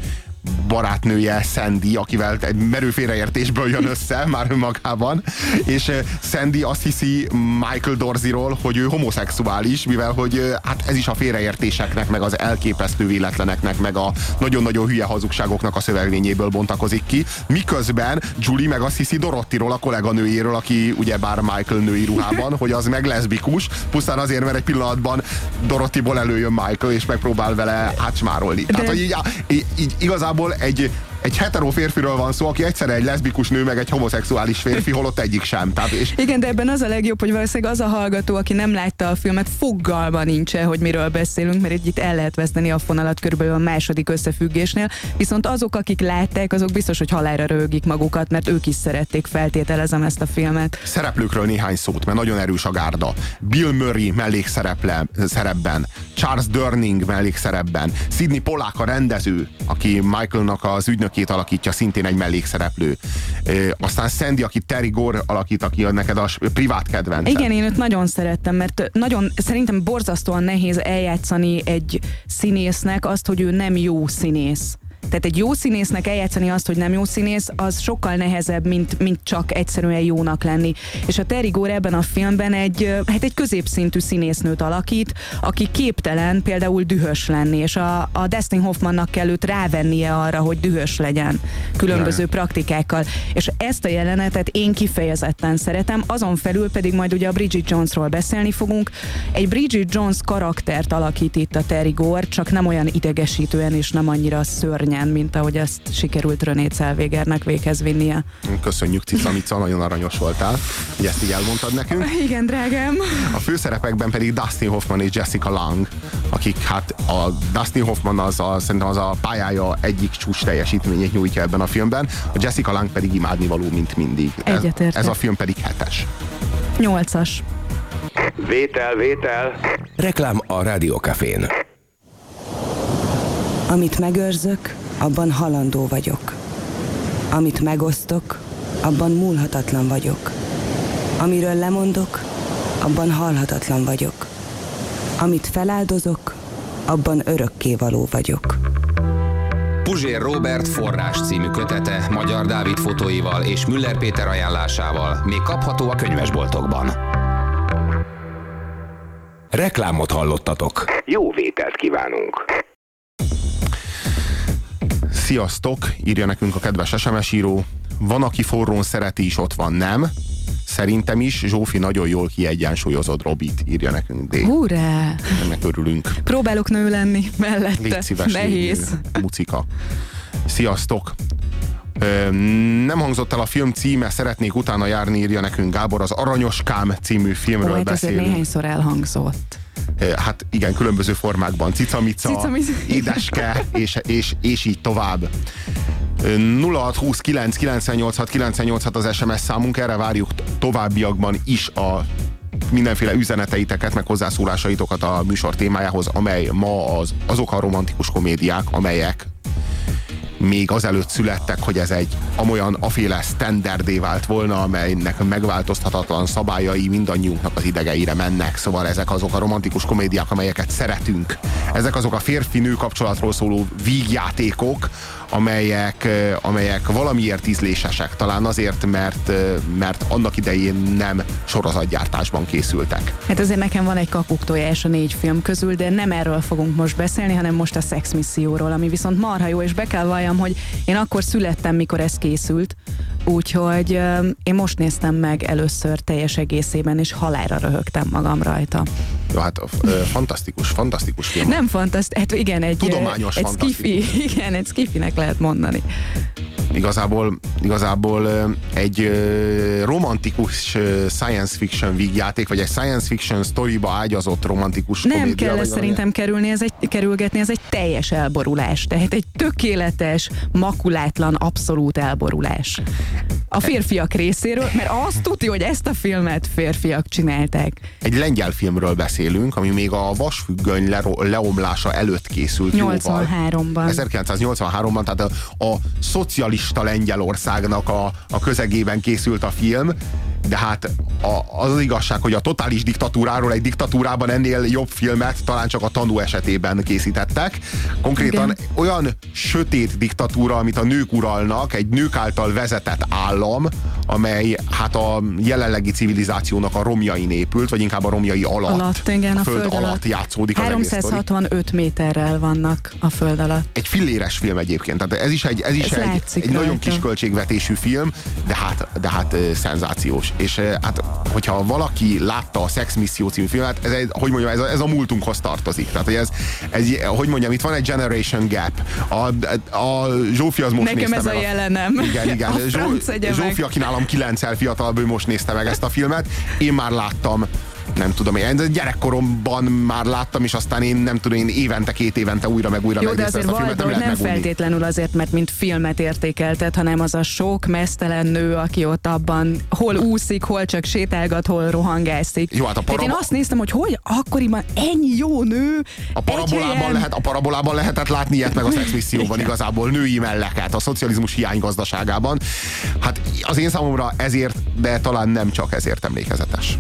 barátnője, Sandy, akivel egy merő félreértésből jön össze már önmagában, és Sandy azt hiszi Michael Dorseyról, hogy ő homoszexuális, mivel hogy hát ez is a félreértéseknek, meg az elképesztő véletleneknek, meg a nagyon-nagyon hülye hazugságoknak a szövegvényéből bontakozik ki, miközben Julie meg azt hiszi Dorottiról, a kolléganőjéről, aki ugye bár Michael női ruhában, hogy az meg leszbikus, pusztán azért, mert egy pillanatban Dorottiból előjön Michael, és megpróbál vele átsmárolni. Tehát, hogy így, így, így igazából egy, egy hetero férfiről van szó, aki egyszerre egy leszbikus nő, meg egy homoszexuális férfi, holott egyik sem. Tehát, és Igen, de ebben az a legjobb, hogy valószínűleg az a hallgató, aki nem látta a filmet, foggalma nincsen, hogy miről beszélünk, mert itt el lehet veszteni a fonalat körülbelül a második összefüggésnél, viszont azok, akik látták, azok biztos, hogy halára rögik magukat, mert ők is szerették, feltételezem ezt a filmet. szereplőkről néhány szót, mert nagyon erős a gárda. Bill Murray mellékszereple, szerepben, Charles Durning mellékszerepben, Sidney Pollack a rendező, aki Michaelnak az ügynökét alakítja, szintén egy mellékszereplő. Aztán Sandy, aki Terry Gore alakít, aki neked a privát kedvence. Igen, én őt nagyon szerettem, mert nagyon, szerintem borzasztóan nehéz eljátszani egy színésznek azt, hogy ő nem jó színész. Tehát egy jó színésznek eljátszani azt, hogy nem jó színész, az sokkal nehezebb, mint, mint csak egyszerűen jónak lenni. És a Terry Gore ebben a filmben egy, hát egy középszintű színésznőt alakít, aki képtelen például dühös lenni, és a, a Dustin Hoffmannak kell őt rávennie arra, hogy dühös legyen különböző praktikákkal. És ezt a jelenetet én kifejezetten szeretem, azon felül pedig majd ugye a Bridget Jonesról beszélni fogunk. Egy Bridget Jones karaktert alakít itt a Terry Gore, csak nem olyan idegesítően és nem annyira szörnyen, mint ahogy ezt sikerült René Zellwegernek véghez vinnie. Köszönjük, Cica Mica, nagyon aranyos voltál, hogy ezt így elmondtad nekünk. Igen, drágám. A főszerepekben pedig Dustin Hoffman és Jessica Lang, akik hát a Dustin Hoffman az a, szerintem az a pályája egyik csúcs teljesítményét nyújtja ebben a filmben, a Jessica Lang pedig imádnivaló, mint mindig. Ez, Egyetértek. ez a film pedig hetes. Nyolcas. Vétel, vétel. Reklám a Rádiókafén. Amit megőrzök, abban halandó vagyok. Amit megosztok, abban múlhatatlan vagyok. Amiről lemondok, abban halhatatlan vagyok. Amit feláldozok, abban örökkévaló vagyok. Puzsér Robert forrás című kötete Magyar Dávid fotóival és Müller Péter ajánlásával még kapható a könyvesboltokban. Reklámot hallottatok. Jó vételt kívánunk. Sziasztok, írja nekünk a kedves SMS író. Van, aki forrón szereti is, ott van, nem? Szerintem is Zsófi nagyon jól kiegyensúlyozott Robit, írja nekünk D. Hurrá! Ennek örülünk. Próbálok nő lenni mellette. Légy szíves, Nehéz. légy, Mucika. Sziasztok! Ö, nem hangzott el a film címe, szeretnék utána járni, írja nekünk Gábor, az Aranyos Kám című filmről Ó, hát beszélünk. néhányszor elhangzott. Hát igen, különböző formákban. Cicamica, Cicamica. édeske, és, és, és így tovább. Ö, 0629 986 986 az SMS számunk, erre várjuk továbbiakban is a mindenféle üzeneteiteket, meg hozzászólásaitokat a műsor témájához, amely ma az, azok a romantikus komédiák, amelyek még azelőtt születtek, hogy ez egy amolyan aféle standardé vált volna, amelynek megváltoztathatatlan szabályai mindannyiunknak az idegeire mennek. Szóval ezek azok a romantikus komédiák, amelyeket szeretünk. Ezek azok a férfi-nő kapcsolatról szóló vígjátékok, amelyek, amelyek valamiért ízlésesek. Talán azért, mert, mert annak idején nem sorozatgyártásban készültek. Hát azért nekem van egy kakuktojás a négy film közül, de nem erről fogunk most beszélni, hanem most a Sex Misszióról, ami viszont marha jó, és be kell valljam, hogy én akkor születtem, mikor ez készült, úgyhogy én most néztem meg először teljes egészében, és halára röhögtem magam rajta. Ja, hát fantasztikus, fantasztikus film. Nem fantasztikus, hát igen, egy, Tudományos egy skifi, igen, egy skifinek lehet mondani. Igazából, igazából egy romantikus science fiction vígjáték, vagy egy science fiction sztoriba ágyazott romantikus Nem komédia. kell ezt szerintem kerülni, ez egy, kerülgetni, ez egy teljes elborulás. Tehát egy tökéletes, makulátlan, abszolút elborulás. A férfiak részéről, mert azt tudja, hogy ezt a filmet férfiak csinálták. Egy lengyel filmről beszélünk, ami még a vasfüggöny lero- leomlása előtt készült jóval. 83-ban. 1983-ban, tehát a, a szocialista Lengyelországnak a, a közegében készült a film, de hát a, az az igazság, hogy a totális diktatúráról egy diktatúrában ennél jobb filmet talán csak a tanú esetében készítettek. Konkrétan Igen. olyan sötét diktatúra, amit a nők uralnak, egy nők által vezetett állam, amely hát a jelenlegi civilizációnak a romjain épült, vagy inkább a romjai alatt. Alatt, igen, a föld, föld alatt alatt. játszódik az egész sztori. 365 méterrel vannak a föld alatt. Egy filléres film egyébként, tehát ez is egy, ez is Ez egy, egy nagyon kis költségvetésű film, de hát, de hát szenzációs. És ö, hát, hogyha valaki látta a Sex Misszió című filmet, ez, egy, hogy mondjam, ez a, ez a múltunkhoz tartozik. Tehát, hogy ez, ez, hogy mondjam, itt van egy generation gap. A, a Zsófi az most Nekem nézte ez meg a jelenem. Igen, igen. A Zsó. Zsófi, aki nálam kilencszer fiatalabb, ő most nézte meg ezt a filmet. Én már láttam nem tudom, én de gyerekkoromban már láttam, és aztán én nem tudom, én évente, két évente újra meg újra Jó, de azért ezt a filmet, nem nem lehet feltétlenül azért, mert mint filmet értékelted, hanem az a sok mesztelen nő, aki ott abban hol úszik, hol csak sétálgat, hol rohangászik. Jó, hát a Tehát én azt néztem, hogy hogy akkoriban ennyi jó nő A parabolában, helyen- lehet, a parabolában lehetett látni ilyet meg a szexmisszióban igazából női melleket, a szocializmus hiány gazdaságában. Hát az én számomra ezért, de talán nem csak ezért emlékezetes.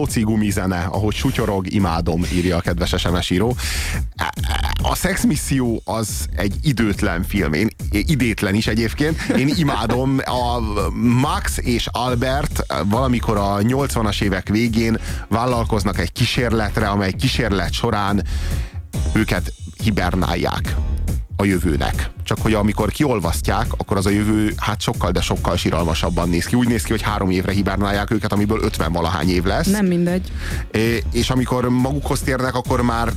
Szoci gumizene, ahogy sutyorog, imádom, írja a kedves SMS író. A Sex Misszió az egy időtlen film, én idétlen is egyébként. Én imádom. A Max és Albert valamikor a 80-as évek végén vállalkoznak egy kísérletre, amely kísérlet során őket hibernálják a jövőnek. Csak hogy amikor kiolvasztják, akkor az a jövő hát sokkal, de sokkal siralmasabban néz ki. Úgy néz ki, hogy három évre hibernálják őket, amiből 50 valahány év lesz. Nem mindegy. É, és amikor magukhoz térnek, akkor már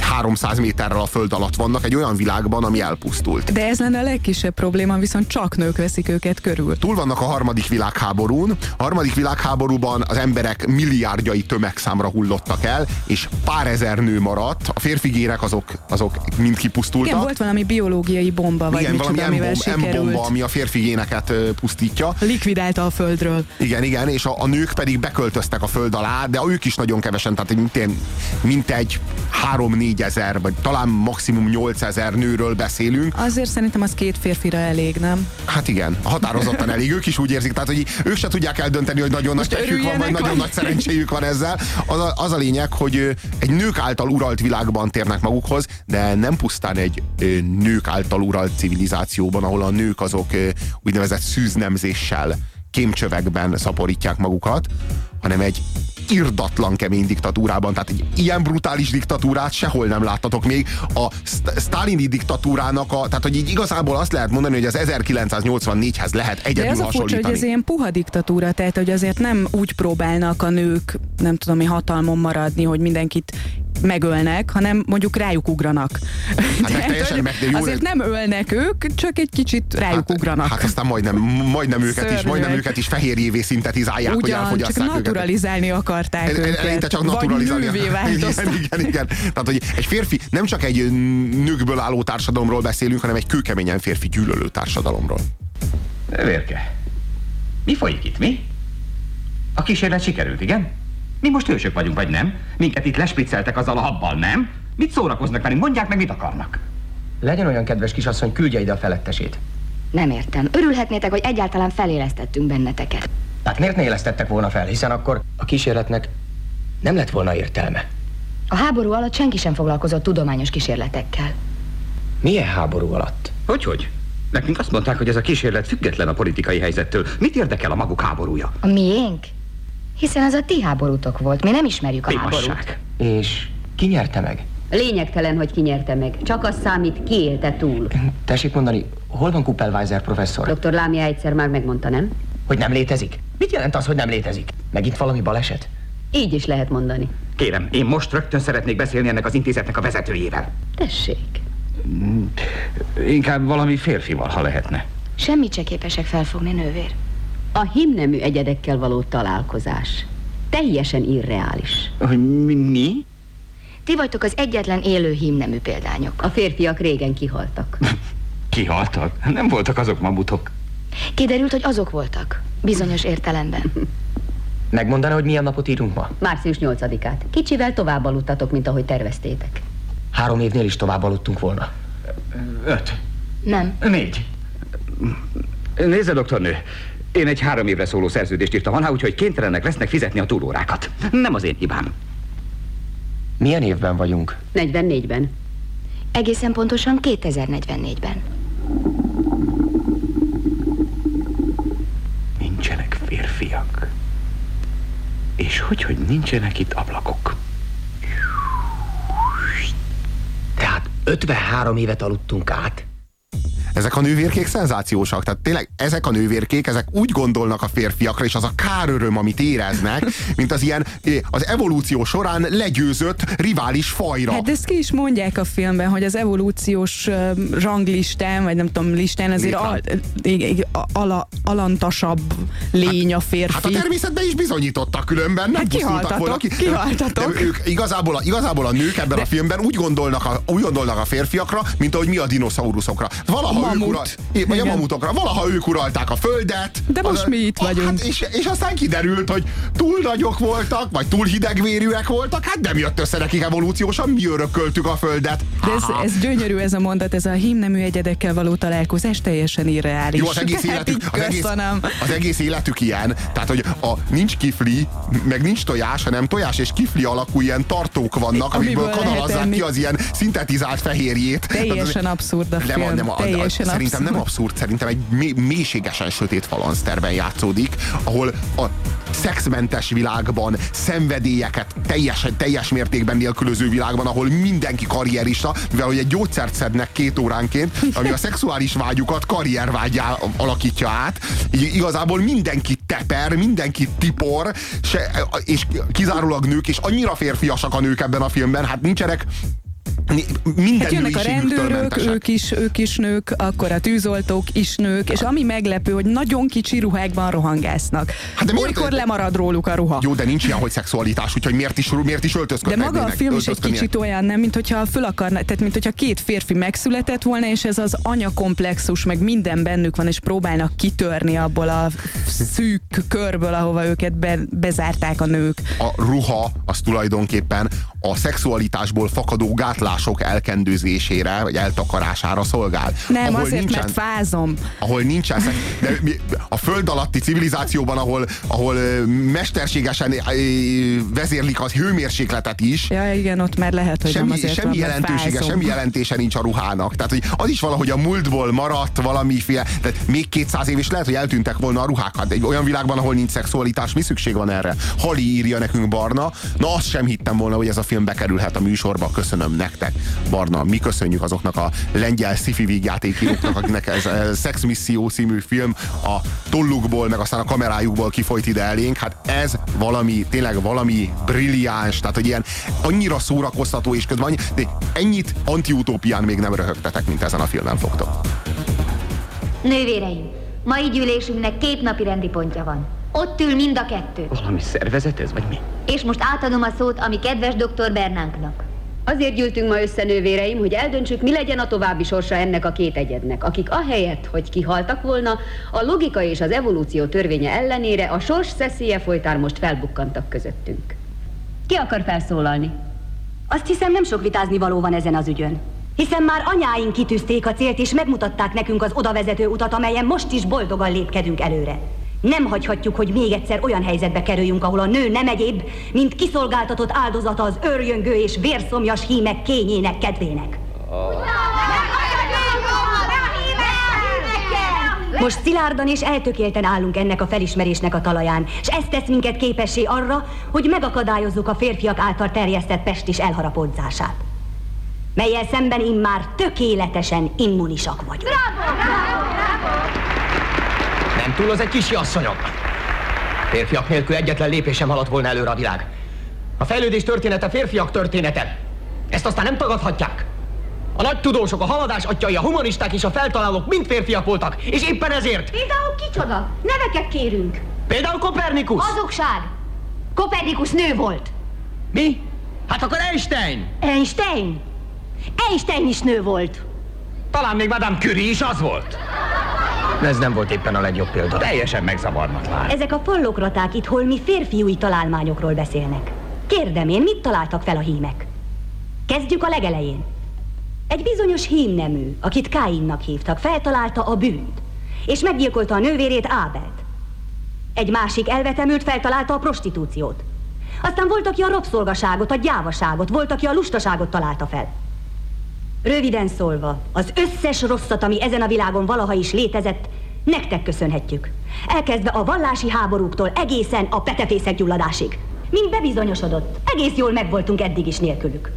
300 méterrel a föld alatt vannak egy olyan világban, ami elpusztult. De ez lenne a legkisebb probléma, viszont csak nők veszik őket körül. Túl vannak a harmadik világháborún. A harmadik világháborúban az emberek milliárdjai tömegszámra hullottak el, és pár ezer nő maradt. A férfigérek azok, azok mind kipusztultak. Igen, volt valami biológiai bomba, vagy igen, micsoda, valami amivel sikerült. M-bomba, ami a férfi géneket pusztítja. Likvidálta a földről. Igen, igen, és a, a nők pedig beköltöztek a föld alá, de ők is nagyon kevesen, tehát mint, mint egy 3-4 ezer, vagy talán maximum 8 ezer nőről beszélünk. Azért szerintem az két férfira elég, nem? Hát igen, határozottan elég. Ők is úgy érzik, tehát hogy ők se tudják eldönteni, hogy nagyon nagy Most tekjük van, vagy nagyon nagy szerencséjük van ezzel. Az a, az a lényeg, hogy egy nők által uralt világban térnek magukhoz, de nem pusztán egy nők által uralt civilizációban, ahol a nők azok úgynevezett szűznemzéssel, kémcsövekben szaporítják magukat, hanem egy irdatlan kemény diktatúrában, tehát egy ilyen brutális diktatúrát sehol nem láttatok még. A Sztálini diktatúrának, a, tehát hogy így igazából azt lehet mondani, hogy az 1984-hez lehet De egyedül ez a furcsa, hogy ez ilyen puha diktatúra, tehát hogy azért nem úgy próbálnak a nők, nem tudom, mi hatalmon maradni, hogy mindenkit megölnek, hanem mondjuk rájuk ugranak. Tehát, teljesen hogy meg- de jó, azért de- nem ölnek ők, csak egy kicsit rájuk ugranak. Hát aztán majdnem, majdnem őket is, majdnem őket is fehérjévé szintetizálják, hogy Ugyan, csak elfogyasszák őket. naturalizálni akarták El- el- őket. Eleinte csak naturalizálni. Vagy. Igen, igen, igen. Tehát, hogy egy férfi, nem csak egy nőkből álló társadalomról beszélünk, hanem egy kőkeményen férfi gyűlölő társadalomról. Vérke, mi folyik itt, mi? A kísérlet sikerült, igen? Mi most hősök vagyunk, vagy nem? Minket itt lespricceltek azzal a habbal, nem? Mit szórakoznak velünk? Mondják meg, mit akarnak. Legyen olyan kedves kisasszony, küldje ide a felettesét. Nem értem. Örülhetnétek, hogy egyáltalán felélesztettünk benneteket. Hát miért ne élesztettek volna fel, hiszen akkor a kísérletnek nem lett volna értelme. A háború alatt senki sem foglalkozott tudományos kísérletekkel. Milyen háború alatt? Hogyhogy? Nekünk azt mondták, hogy ez a kísérlet független a politikai helyzettől. Mit érdekel a maguk háborúja? A miénk? Hiszen az a ti háborútok volt. Mi nem ismerjük a háborút. Témasság. És ki nyerte meg? Lényegtelen, hogy ki nyerte meg. Csak az számít, ki élte túl. Tessék mondani, hol van Kuppelweiser professzor? Dr. Lámia egyszer már megmondta, nem? Hogy nem létezik? Mit jelent az, hogy nem létezik? Megint valami baleset? Így is lehet mondani. Kérem, én most rögtön szeretnék beszélni ennek az intézetnek a vezetőjével. Tessék. Inkább valami férfival, ha lehetne. Semmit se képesek felfogni, nővér. A himnemű egyedekkel való találkozás teljesen irreális. Mi? mi? Ti vagytok az egyetlen élő hímnemű példányok. A férfiak régen kihaltak. Kihaltak? Nem voltak azok mamutok. Kiderült, hogy azok voltak. Bizonyos értelemben. Megmondaná, hogy milyen napot írunk ma? Március 8-át. Kicsivel tovább aludtatok, mint ahogy terveztétek. Három évnél is tovább aludtunk volna. Öt. Nem. Négy. Nézze, doktornő, én egy három évre szóló szerződést írtam alá, úgyhogy kénytelenek lesznek fizetni a túlórákat. Nem az én hibám. Milyen évben vagyunk? 44-ben. Egészen pontosan 2044-ben. Nincsenek férfiak. És hogy, hogy nincsenek itt ablakok? Tehát 53 évet aludtunk át. Ezek a nővérkék szenzációsak. Tehát tényleg ezek a nővérkék, ezek úgy gondolnak a férfiakra, és az a káröröm, amit éreznek, mint az ilyen az evolúció során legyőzött rivális fajra. Hát ezt ki is mondják a filmben, hogy az evolúciós ranglistán, vagy nem tudom, listán azért al, ala, alantasabb lény a férfi. Hát a természetben is bizonyítottak különben, nem Hát kihaltatok, volna ki. kihaltatok. De ők igazából a, igazából a nők ebben a filmben úgy gondolnak a, úgy gondolnak a férfiakra, mint ahogy mi a dinoszauruszokra. Valaha mamut. ura, é, vagy a Igen. mamutokra, valaha ők uralták a földet. De most Az- mi itt vagyunk. Hát és, és aztán kiderült, hogy túl nagyok voltak, vagy túl hidegvérűek voltak, hát nem jött össze nekik evolúciósan, mi örököltük a földet. De ez, Ha-ha. ez gyönyörű ez a mondat, ez a hímnemű egyedekkel való találkozás teljesen irreális. Jó, az egész, Tehát életük, az, egész, az egész életük ilyen. Tehát, hogy a, nincs kifli, meg nincs tojás, hanem tojás és kifli alakú ilyen tartók vannak, amikből kanalazzák ki az ilyen szintetizált fehérjét. Teljesen abszurd a nem, film. nem, a- teljesen szerintem nem abszurd. abszurd, szerintem egy mé- mélységesen sötét falanszterben játszódik, ahol a szexmentes világban, szenvedélyeket teljesen, teljes mértékben nélkülöző világban, ahol mindenki karrierista, mivel hogy egy gyógyszert szednek két óránként, ami a szexuális vágyukat karriervágyá alakítja át. Így igazából mindenki teper, mindenki tipor, se, és kizárólag nők, és annyira férfiasak a nők ebben a filmben, hát nincsenek minden Hát jönnek a rendőrök, ők is, ők is nők, akkor a tűzoltók is nők, és ami meglepő, hogy nagyon kicsi ruhákban rohangásznak. Hát de miért- Olykor lemarad róluk a ruha. Jó, de nincs ilyen, hogy szexualitás, úgyhogy miért is, miért is De öltözködnek? maga a film is egy kicsit olyan, nem, mint hogyha föl akarna, tehát mint hogyha két férfi megszületett volna, és ez az anyakomplexus, meg minden bennük van, és próbálnak kitörni abból a szűk körből, ahova őket be, bezárták a nők. A ruha az tulajdonképpen a szexualitásból fakadó gátlások elkendőzésére, vagy eltakarására szolgál. Nem, azért, mert fázom. ahol nincsen de a föld alatti civilizációban, ahol, ahol mesterségesen vezérlik az hőmérsékletet is, Ja, igen, ott már lehet, hogy nem semmi, azért semmi van, jelentősége, fázom. semmi jelentése nincs a ruhának. Tehát, hogy az is valahogy a múltból maradt valamiféle, tehát még 200 év is lehet, hogy eltűntek volna a ruhák. Hát egy olyan világban, ahol nincs szexualitás, mi szükség van erre? Hali írja nekünk Barna. Na azt sem hittem volna, hogy ez a film bekerülhet a műsorba. Köszönöm nektek, Barna. Mi köszönjük azoknak a lengyel sci-fi vígjátékíróknak, akiknek ez a Sex Misszió című film a tollukból, meg aztán a kamerájukból kifolyt ide elénk. Hát ez valami, tényleg valami brilliáns, tehát hogy ilyen annyira szórakoztató és közben annyi, de ennyit antiutópián még nem röhögtetek, mint ezen a filmen fogtok. Nővéreim, mai gyűlésünknek két napi rendi pontja van. Ott ül mind a kettő. Valami szervezet ez, vagy mi? És most átadom a szót a mi kedves dr. Bernánknak. Azért gyűltünk ma össze, nővéreim, hogy eldöntsük, mi legyen a további sorsa ennek a két egyednek, akik ahelyett, hogy kihaltak volna, a logika és az evolúció törvénye ellenére a sors szeszélye folytán most felbukkantak közöttünk. Ki akar felszólalni? Azt hiszem nem sok vitázni való van ezen az ügyön. Hiszen már anyáink kitűzték a célt, és megmutatták nekünk az odavezető utat, amelyen most is boldogan lépkedünk előre. Nem hagyhatjuk, hogy még egyszer olyan helyzetbe kerüljünk, ahol a nő nem egyéb, mint kiszolgáltatott áldozata az örjöngő és vérszomjas hímek kényének kedvének. Most szilárdan és eltökélten állunk ennek a felismerésnek a talaján, és ez tesz minket képessé arra, hogy megakadályozzuk a férfiak által terjesztett pestis elharapódzását, melyel szemben immár tökéletesen immunisak vagyunk. Nem túl az egy kis asszonyok. Férfiak nélkül egyetlen lépésem haladt volna előre a világ. A fejlődés története férfiak története. Ezt aztán nem tagadhatják. A nagy tudósok, a haladás atyai, a humanisták és a feltalálók mind férfiak voltak, és éppen ezért. Például kicsoda? Neveket kérünk. Például Kopernikus. Hazugság. Kopernikus nő volt. Mi? Hát akkor Einstein. Einstein? Einstein is nő volt. Talán még Madame Curie is az volt. Ez nem volt éppen a legjobb példa. Teljesen megzavarnak már. Ezek a pallokraták itt holmi férfiúi találmányokról beszélnek. Kérdem én, mit találtak fel a hímek? Kezdjük a legelején. Egy bizonyos hímnemű, akit Káinnak hívtak, feltalálta a bűnt, és meggyilkolta a nővérét Ábelt. Egy másik elvetemült feltalálta a prostitúciót. Aztán volt, aki a rabszolgaságot, a gyávaságot, volt, aki a lustaságot találta fel. Röviden szólva, az összes rosszat, ami ezen a világon valaha is létezett, nektek köszönhetjük. Elkezdve a vallási háborúktól egészen a petefészek gyulladásig. Mint bebizonyosodott, egész jól megvoltunk eddig is nélkülük.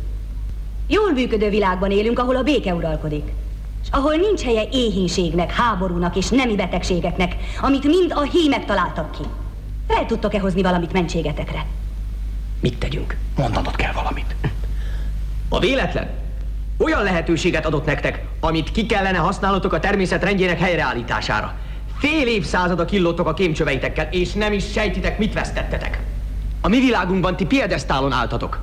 Jól működő világban élünk, ahol a béke uralkodik. És ahol nincs helye éhínségnek, háborúnak és nemi betegségeknek, amit mind a hímek találtak ki. Fel tudtok-e hozni valamit mentségetekre? Mit tegyünk? Mondanod kell valamit. A véletlen olyan lehetőséget adott nektek, amit ki kellene használnotok a természet rendjének helyreállítására. Fél évszázada killottok a kémcsöveitekkel, és nem is sejtitek, mit vesztettetek. A mi világunkban ti piedesztálon álltatok.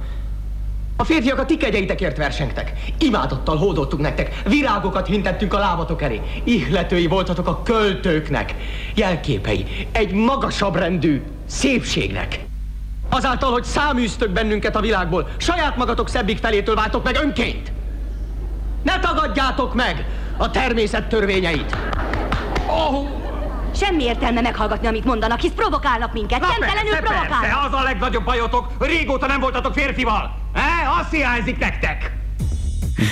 A férfiak a ti kegyeitekért versengtek. Imádottal hódoltuk nektek, virágokat hintettünk a lábatok elé. Ihletői voltatok a költőknek. Jelképei egy magasabb rendű szépségnek. Azáltal, hogy száműztök bennünket a világból, saját magatok szebbik felétől váltok meg önként. Ne tagadjátok meg a természet törvényeit. Oh, Semmi értelme meghallgatni, amit mondanak, hisz provokálnak minket. Na Nyomtelenül persze, persze, provokálnak. az a legnagyobb bajotok, régóta nem voltatok férfival. E? Azt hiányzik nektek.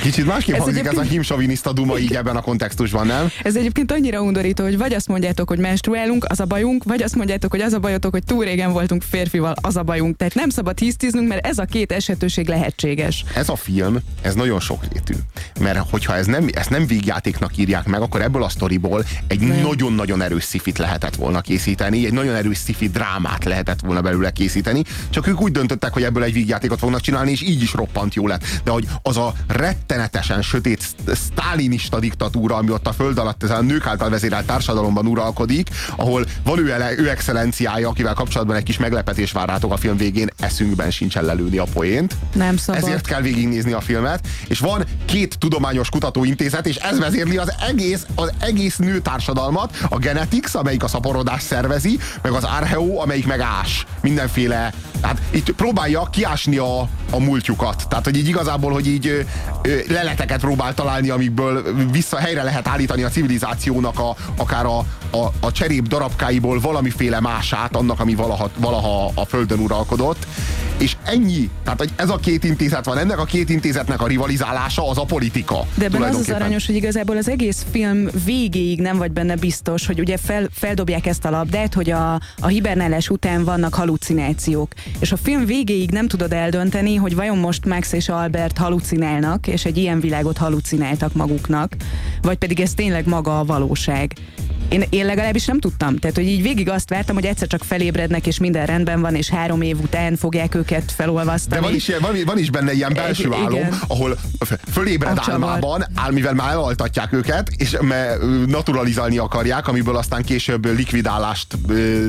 Kicsit másképp Ez hangzik ez a himsoviniszta duma így ebben a kontextusban, nem? Ez egyébként annyira undorító, hogy vagy azt mondjátok, hogy menstruálunk, az a bajunk, vagy azt mondjátok, hogy az a bajotok, hogy túl régen voltunk férfival, az a bajunk. Tehát nem szabad hisztiznünk, mert ez a két esetőség lehetséges. Ez a film, ez nagyon sokrétű. Mert hogyha ez nem, ezt nem végjátéknak írják meg, akkor ebből a sztoriból egy nagyon-nagyon erős szifit lehetett volna készíteni, egy nagyon erős szifi drámát lehetett volna belőle készíteni, csak ők úgy döntöttek, hogy ebből egy vígjátékot fognak csinálni, és így is roppant jó lett. De hogy az a rettenetesen sötét sz- sztálinista diktatúra, ami ott a föld alatt ezen a nők által vezérelt társadalomban uralkodik, ahol van ő, ele, ő excellenciája, akivel kapcsolatban egy kis meglepetés vár rátok a film végén, eszünkben sincsen lelőni a poént. Nem szabad. Ezért kell végignézni a filmet, és van két tudományos kutatóintézet, és ez vezérli az egész, az egész nőtársadalmat, a Genetics, amelyik a szaporodást szervezi, meg az Archeo, amelyik meg ás. Mindenféle, hát itt próbálja kiásni a, a múltjukat. Tehát, hogy így igazából, hogy így leleteket próbál találni, amikből vissza helyre lehet állítani a civilizációnak a, akár a, a, a cserép darabkáiból valamiféle mását, annak, ami valaha, valaha a földön uralkodott. És ennyi. Tehát, hogy ez a két intézet van, ennek a két intézetnek a rivalizálása az a politika. De ebben az az aranyos, hogy igazából az egész film végéig nem vagy benne biztos, hogy ugye fel, feldobják ezt a labdát, hogy a, a hibernálás után vannak halucinációk. És a film végéig nem tudod eldönteni, hogy vajon most Max és Albert halucinálnak, és egy ilyen világot halucináltak maguknak, vagy pedig ez tényleg maga a valóság. Én, én legalábbis nem tudtam. Tehát, hogy így végig azt vártam, hogy egyszer csak felébrednek, és minden rendben van, és három év után fogják őket felolvasztani. De van is, van, van is benne ilyen belső Igen. álom, ahol f- fölébred A álmában, áll, mivel már elaltatják őket, és naturalizálni akarják, amiből aztán később likvidálást ö,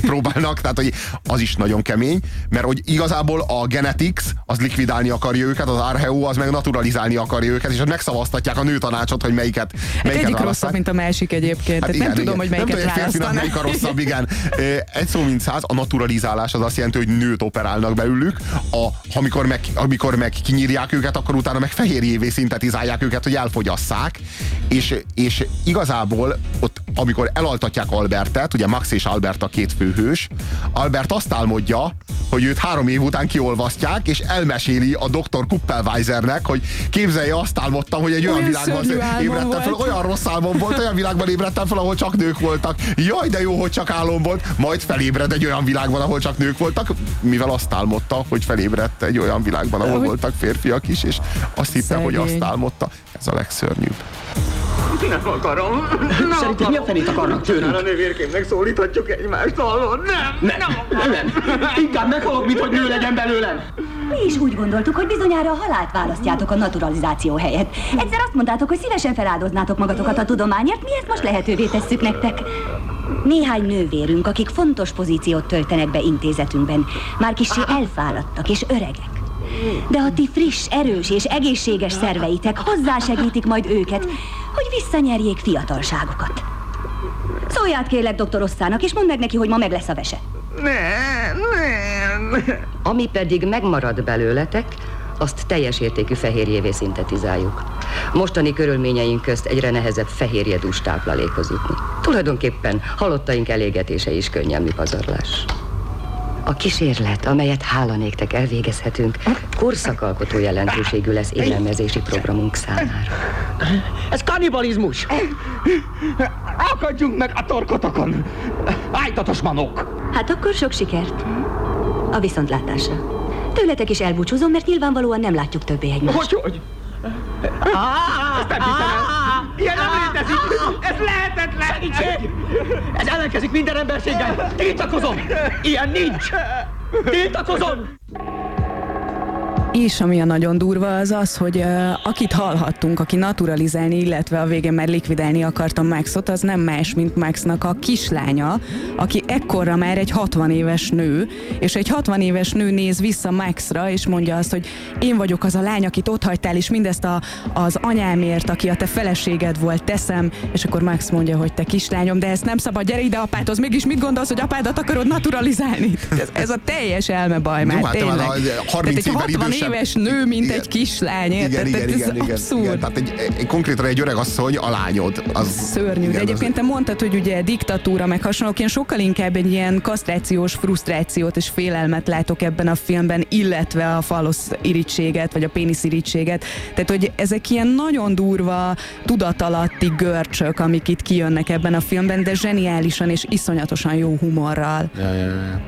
próbálnak, tehát hogy az is nagyon kemény, mert hogy igazából a Genetics az likvidálni akarja őket, az Archeo az meg naturalizálni akarja őket, és megszavaztatják a nőtanácsot, hogy melyiket, Hát melyiket egyik rosszabb, mint a másik egyébként. Hát Tehát nem tudom, hogy melyiket nem tudom, hogy férfinak melyik a rosszabb, igen. Egy szó mint száz, a naturalizálás az azt jelenti, hogy nőt operálnak belőlük, a, amikor, meg, amikor meg kinyírják őket, akkor utána meg fehérjévé szintetizálják őket, hogy elfogyasszák, és, és igazából ott, amikor elaltatják Albertet, ugye Max és Albert a két főhős, Albert azt álmodja, hogy őt három év után kiolvasztják, és elmeséli a doktor Kuppelweisernek, hogy képzelje, azt álmodtam, hogy egy olyan, Olyan világban ébredtem fel, olyan rossz álmom volt, olyan világban ébredtem fel, ahol csak nők voltak. Jaj, de jó, hogy csak álom volt. Majd felébred egy olyan világban, ahol csak nők voltak, mivel azt álmodta, hogy felébredt egy olyan világban, ahol Hogy- voltak férfiak is, és azt hitte, hogy azt álmodta. Ez a legszörnyűbb. Nem akarom. Nem Szerinted mi a fenét akarnak tőlünk? A nővérkémnek szólíthatjuk egymást, hallod? Nem, Nem, nem, nem. Inkább meghalok, mint hogy nő legyen belőlem. Mi is úgy gondoltuk, hogy bizonyára a halált választjátok a naturalizáció helyett. Egyszer azt mondtátok, hogy szívesen feláldoznátok magatokat a tudományért, mi ezt most lehetővé tesszük nektek. Néhány nővérünk, akik fontos pozíciót töltenek be intézetünkben, már kicsi elfáradtak és öregek. De a ti friss, erős és egészséges szerveitek hozzásegítik majd őket, hogy visszanyerjék fiatalságukat. Szólját kérlek doktor Osszának, és mondd meg neki, hogy ma meg lesz a vese. Nem, nem. Ami pedig megmarad belőletek, azt teljes értékű fehérjévé szintetizáljuk. Mostani körülményeink közt egyre nehezebb fehérjedús táplálékhoz jutni. Tulajdonképpen halottaink elégetése is könnyelmű pazarlás. A kísérlet, amelyet hála néktek elvégezhetünk, korszakalkotó jelentőségű lesz élelmezési programunk számára. Ez kannibalizmus! Akadjunk meg a torkotokon! Ájtatos manok! Hát akkor sok sikert. A viszontlátásra. Tőletek is elbúcsúzom, mert nyilvánvalóan nem látjuk többé egymást. Hogy, hogy? Ezt nem hiszem el. Ilyen nem létezik. Ez lehetetlen. Segítség! Ez ellenkezik minden emberséggel! Tiltakozom! Ilyen nincs! Tiltakozom! És ami a nagyon durva az az, hogy uh, akit hallhattunk, aki naturalizálni, illetve a végén már likvidálni akarta Maxot, az nem más, mint Maxnak a kislánya, aki ekkorra már egy 60 éves nő, és egy 60 éves nő néz vissza Maxra, és mondja azt, hogy én vagyok az a lány, akit ott hagytál, és mindezt a, az anyámért, aki a te feleséged volt, teszem, és akkor Max mondja, hogy te kislányom, de ezt nem szabad, gyere ide apádhoz, mégis mit gondolsz, hogy apádat akarod naturalizálni? Ez, ez a teljes elmebaj már, Jó, hát tényleg. már a Tehát 30 egy évvel 60 idősebb- éves nő, mint Igen. egy kislány, érted? Igen, igen, Tehát ez igen, igen, abszurd. igen. Tehát egy, egy, konkrétan egy öreg asszony, a lányod. Az, Szörnyű, de igen, egyébként te mondtad, hogy ugye diktatúra meg hasonlók, én sokkal inkább egy ilyen kasztrációs frusztrációt és félelmet látok ebben a filmben, illetve a falosz irítséget, vagy a pénisz irítséget. Tehát, hogy ezek ilyen nagyon durva, tudatalatti görcsök, amik itt kijönnek ebben a filmben, de zseniálisan és iszonyatosan jó humorral. Ja, ja, ja.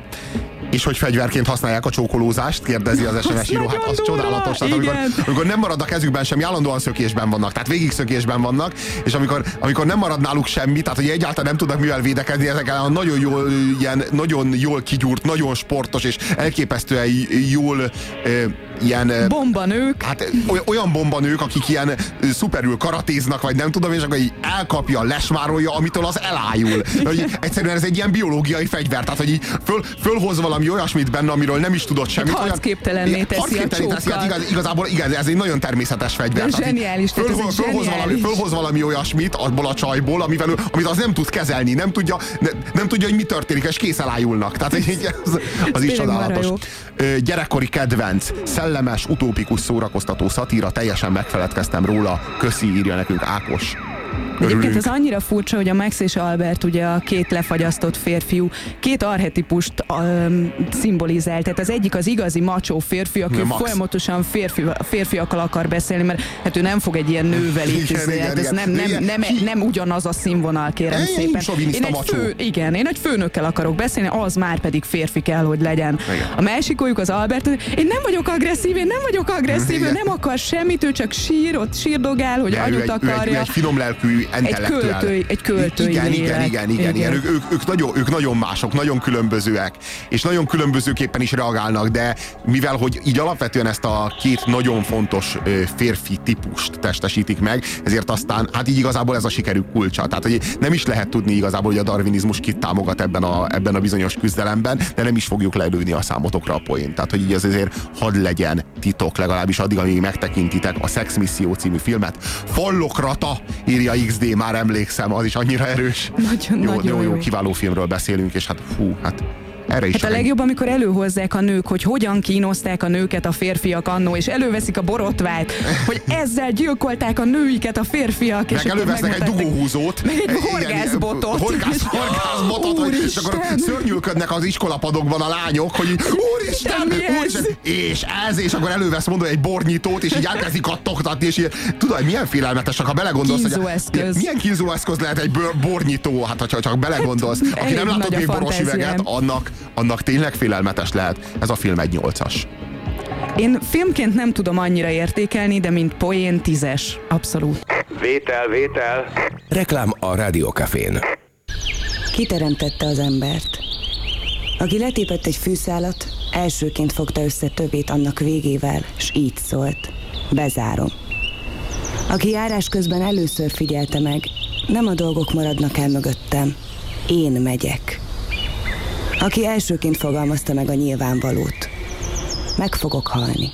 És hogy fegyverként használják a csókolózást, kérdezi az SMS író. Hát az csodálatos. Tehát amikor, amikor nem marad a kezükben semmi, állandóan szökésben vannak. Tehát végig szökésben vannak, és amikor, amikor nem marad náluk semmi, tehát hogy egyáltalán nem tudnak mivel védekezni, ezek a nagyon jól, ilyen, nagyon jól kigyúrt, nagyon sportos és elképesztően jól ilyen... Bombanők. Hát oly- olyan bombanők, akik ilyen szuperül karatéznak, vagy nem tudom, és akkor így elkapja, lesmárolja, amitől az elájul. Hogy egyszerűen ez egy ilyen biológiai fegyver, tehát hogy így föl, fölhoz valami olyasmit benne, amiről nem is tudott semmit. olyan- harcképtelenné teszi a harcképtelenné teszi, hát igaz, igazából igen, ez egy nagyon természetes fegyver. De zseniális, tehát fölhoz, fölhoz, valami, fölhoz valami olyasmit abból a csajból, amivel, amit az nem tud kezelni, nem tudja, ne, nem tudja, hogy mi történik, és kész elájulnak. Tehát ez, az is tényleg marha csodálatos. Gyerekkori kedvenc, szellemes, utópikus, szórakoztató szatíra, teljesen megfeledkeztem róla. Köszi, írja nekünk Ákos. Egyébként Örülünk. ez annyira furcsa, hogy a Max és Albert ugye a két lefagyasztott férfiú két arhetipust um, szimbolizál. Tehát az egyik az igazi macsó férfi, aki Max. folyamatosan férfi, férfiakkal akar beszélni, mert hát ő nem fog egy ilyen nővel Igen, igen, hát ez nem, nem, Igen. nem, nem, ugyanaz a színvonal, kérem Ej, szépen. soviniszta egy fő, igen, én egy főnökkel akarok beszélni, az már pedig férfi kell, hogy legyen. Igen. A másikójuk az Albert, én nem vagyok agresszív, én nem vagyok agresszív, ő nem akar semmit, ő csak sír, ott sírdogál, hogy De ő anyut egy, ő, egy, ő akarja. egy finom lelkű, intellektuál. költői- egy költői igen, igen, igen, igen, igen. Igen. Ők, ők, ők, nagyon, ők nagyon mások, nagyon különbözőek, és nagyon különbözőképpen is reagálnak, de mivel, hogy így alapvetően ezt a két nagyon fontos férfi típust testesítik meg, ezért aztán, hát így igazából ez a sikerük kulcsa. Tehát, hogy nem is lehet tudni igazából, hogy a darwinizmus kit támogat ebben a, ebben a bizonyos küzdelemben, de nem is fogjuk lelőni a számotokra a poént. Tehát, hogy így ez azért hadd legyen titok, legalábbis addig, amíg megtekintitek a Sex Misszió című filmet. Fallokrata, írja XD, már emlékszem, az is annyira erős. Nagyon, jó, nagyon jó, jó, jó. kiváló filmről beszélünk, és hát fú, hát erre is Hát a legjobb, amikor előhozzák a nők, hogy hogyan kínozták a nőket a férfiak annó, és előveszik a borotvát, hogy ezzel gyilkolták a nőiket a férfiak. és meg akkor elővesznek egy dugóhúzót. Meg egy horgászbotot. Horgász, horgászbotot, hogy, és akkor Úristen! szörnyűködnek az iskolapadokban a lányok, hogy úristen, ez? úristen, és ez, és akkor elővesz mondom egy bornyitót, és így elkezdik kattogtatni, és így, tudod, milyen félelmetesek, ha belegondolsz, hogy Kínzóeszköz. milyen kínzóeszköz lehet egy bor- bornyitó, hát ha csak belegondolsz, aki elég nem látott még boros üveget, annak, annak tényleg félelmetes lehet. Ez a film egy nyolcas. Én filmként nem tudom annyira értékelni, de mint poén tízes. Abszolút. Vétel, vétel. Reklám a Rádiókafén. Kiteremtette az embert. Aki letépett egy fűszálat, elsőként fogta össze többét annak végével, s így szólt. Bezárom. Aki járás közben először figyelte meg, nem a dolgok maradnak el mögöttem, én megyek. Aki elsőként fogalmazta meg a nyilvánvalót, meg fogok halni.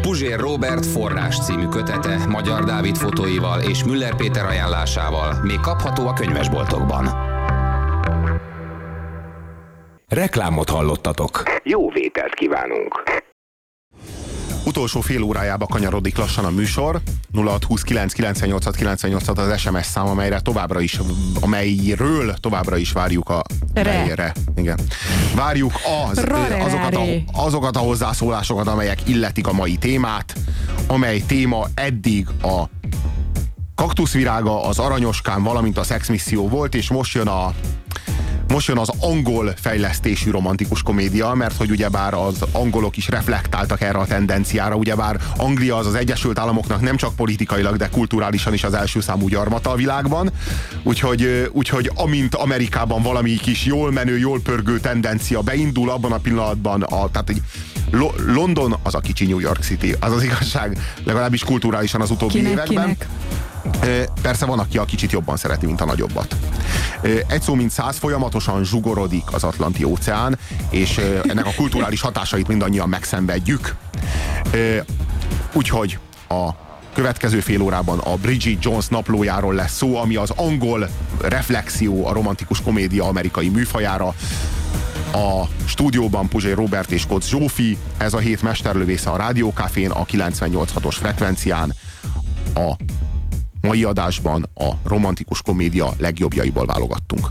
Puzsér Robert forrás című kötete Magyar Dávid fotóival és Müller Péter ajánlásával még kapható a könyvesboltokban. Reklámot hallottatok. Jó vételt kívánunk. Utolsó fél órájába kanyarodik lassan a műsor. 0629 98 98 az SMS szám, amelyre továbbra is, amelyről továbbra is várjuk a Re. melyre. Igen. Várjuk az, azokat, a, azokat a hozzászólásokat, amelyek illetik a mai témát, amely téma eddig a kaktuszvirága, az aranyoskán, valamint a szexmisszió volt, és most jön a most jön az angol fejlesztésű romantikus komédia, mert hogy ugyebár az angolok is reflektáltak erre a tendenciára, ugyebár Anglia az az Egyesült Államoknak nem csak politikailag, de kulturálisan is az első számú gyarmata a világban, úgyhogy, úgyhogy amint Amerikában valami kis jól menő, jól pörgő tendencia beindul, abban a pillanatban a, tehát egy Lo- London az a kicsi New York City, az az igazság, legalábbis kulturálisan az utóbbi Kinek, években. kinek? Persze van, aki a kicsit jobban szereti, mint a nagyobbat. Egy szó mint száz, folyamatosan zsugorodik az Atlanti óceán, és ennek a kulturális hatásait mindannyian megszenvedjük. Úgyhogy a következő fél órában a Bridget Jones naplójáról lesz szó, ami az angol reflexió a romantikus komédia amerikai műfajára. A stúdióban Puzsé Robert és Kocz Zsófi, ez a hét mesterlövésze a Rádiókafén a 98.6-os frekvencián. A mai adásban a romantikus komédia legjobbjaiból válogattunk.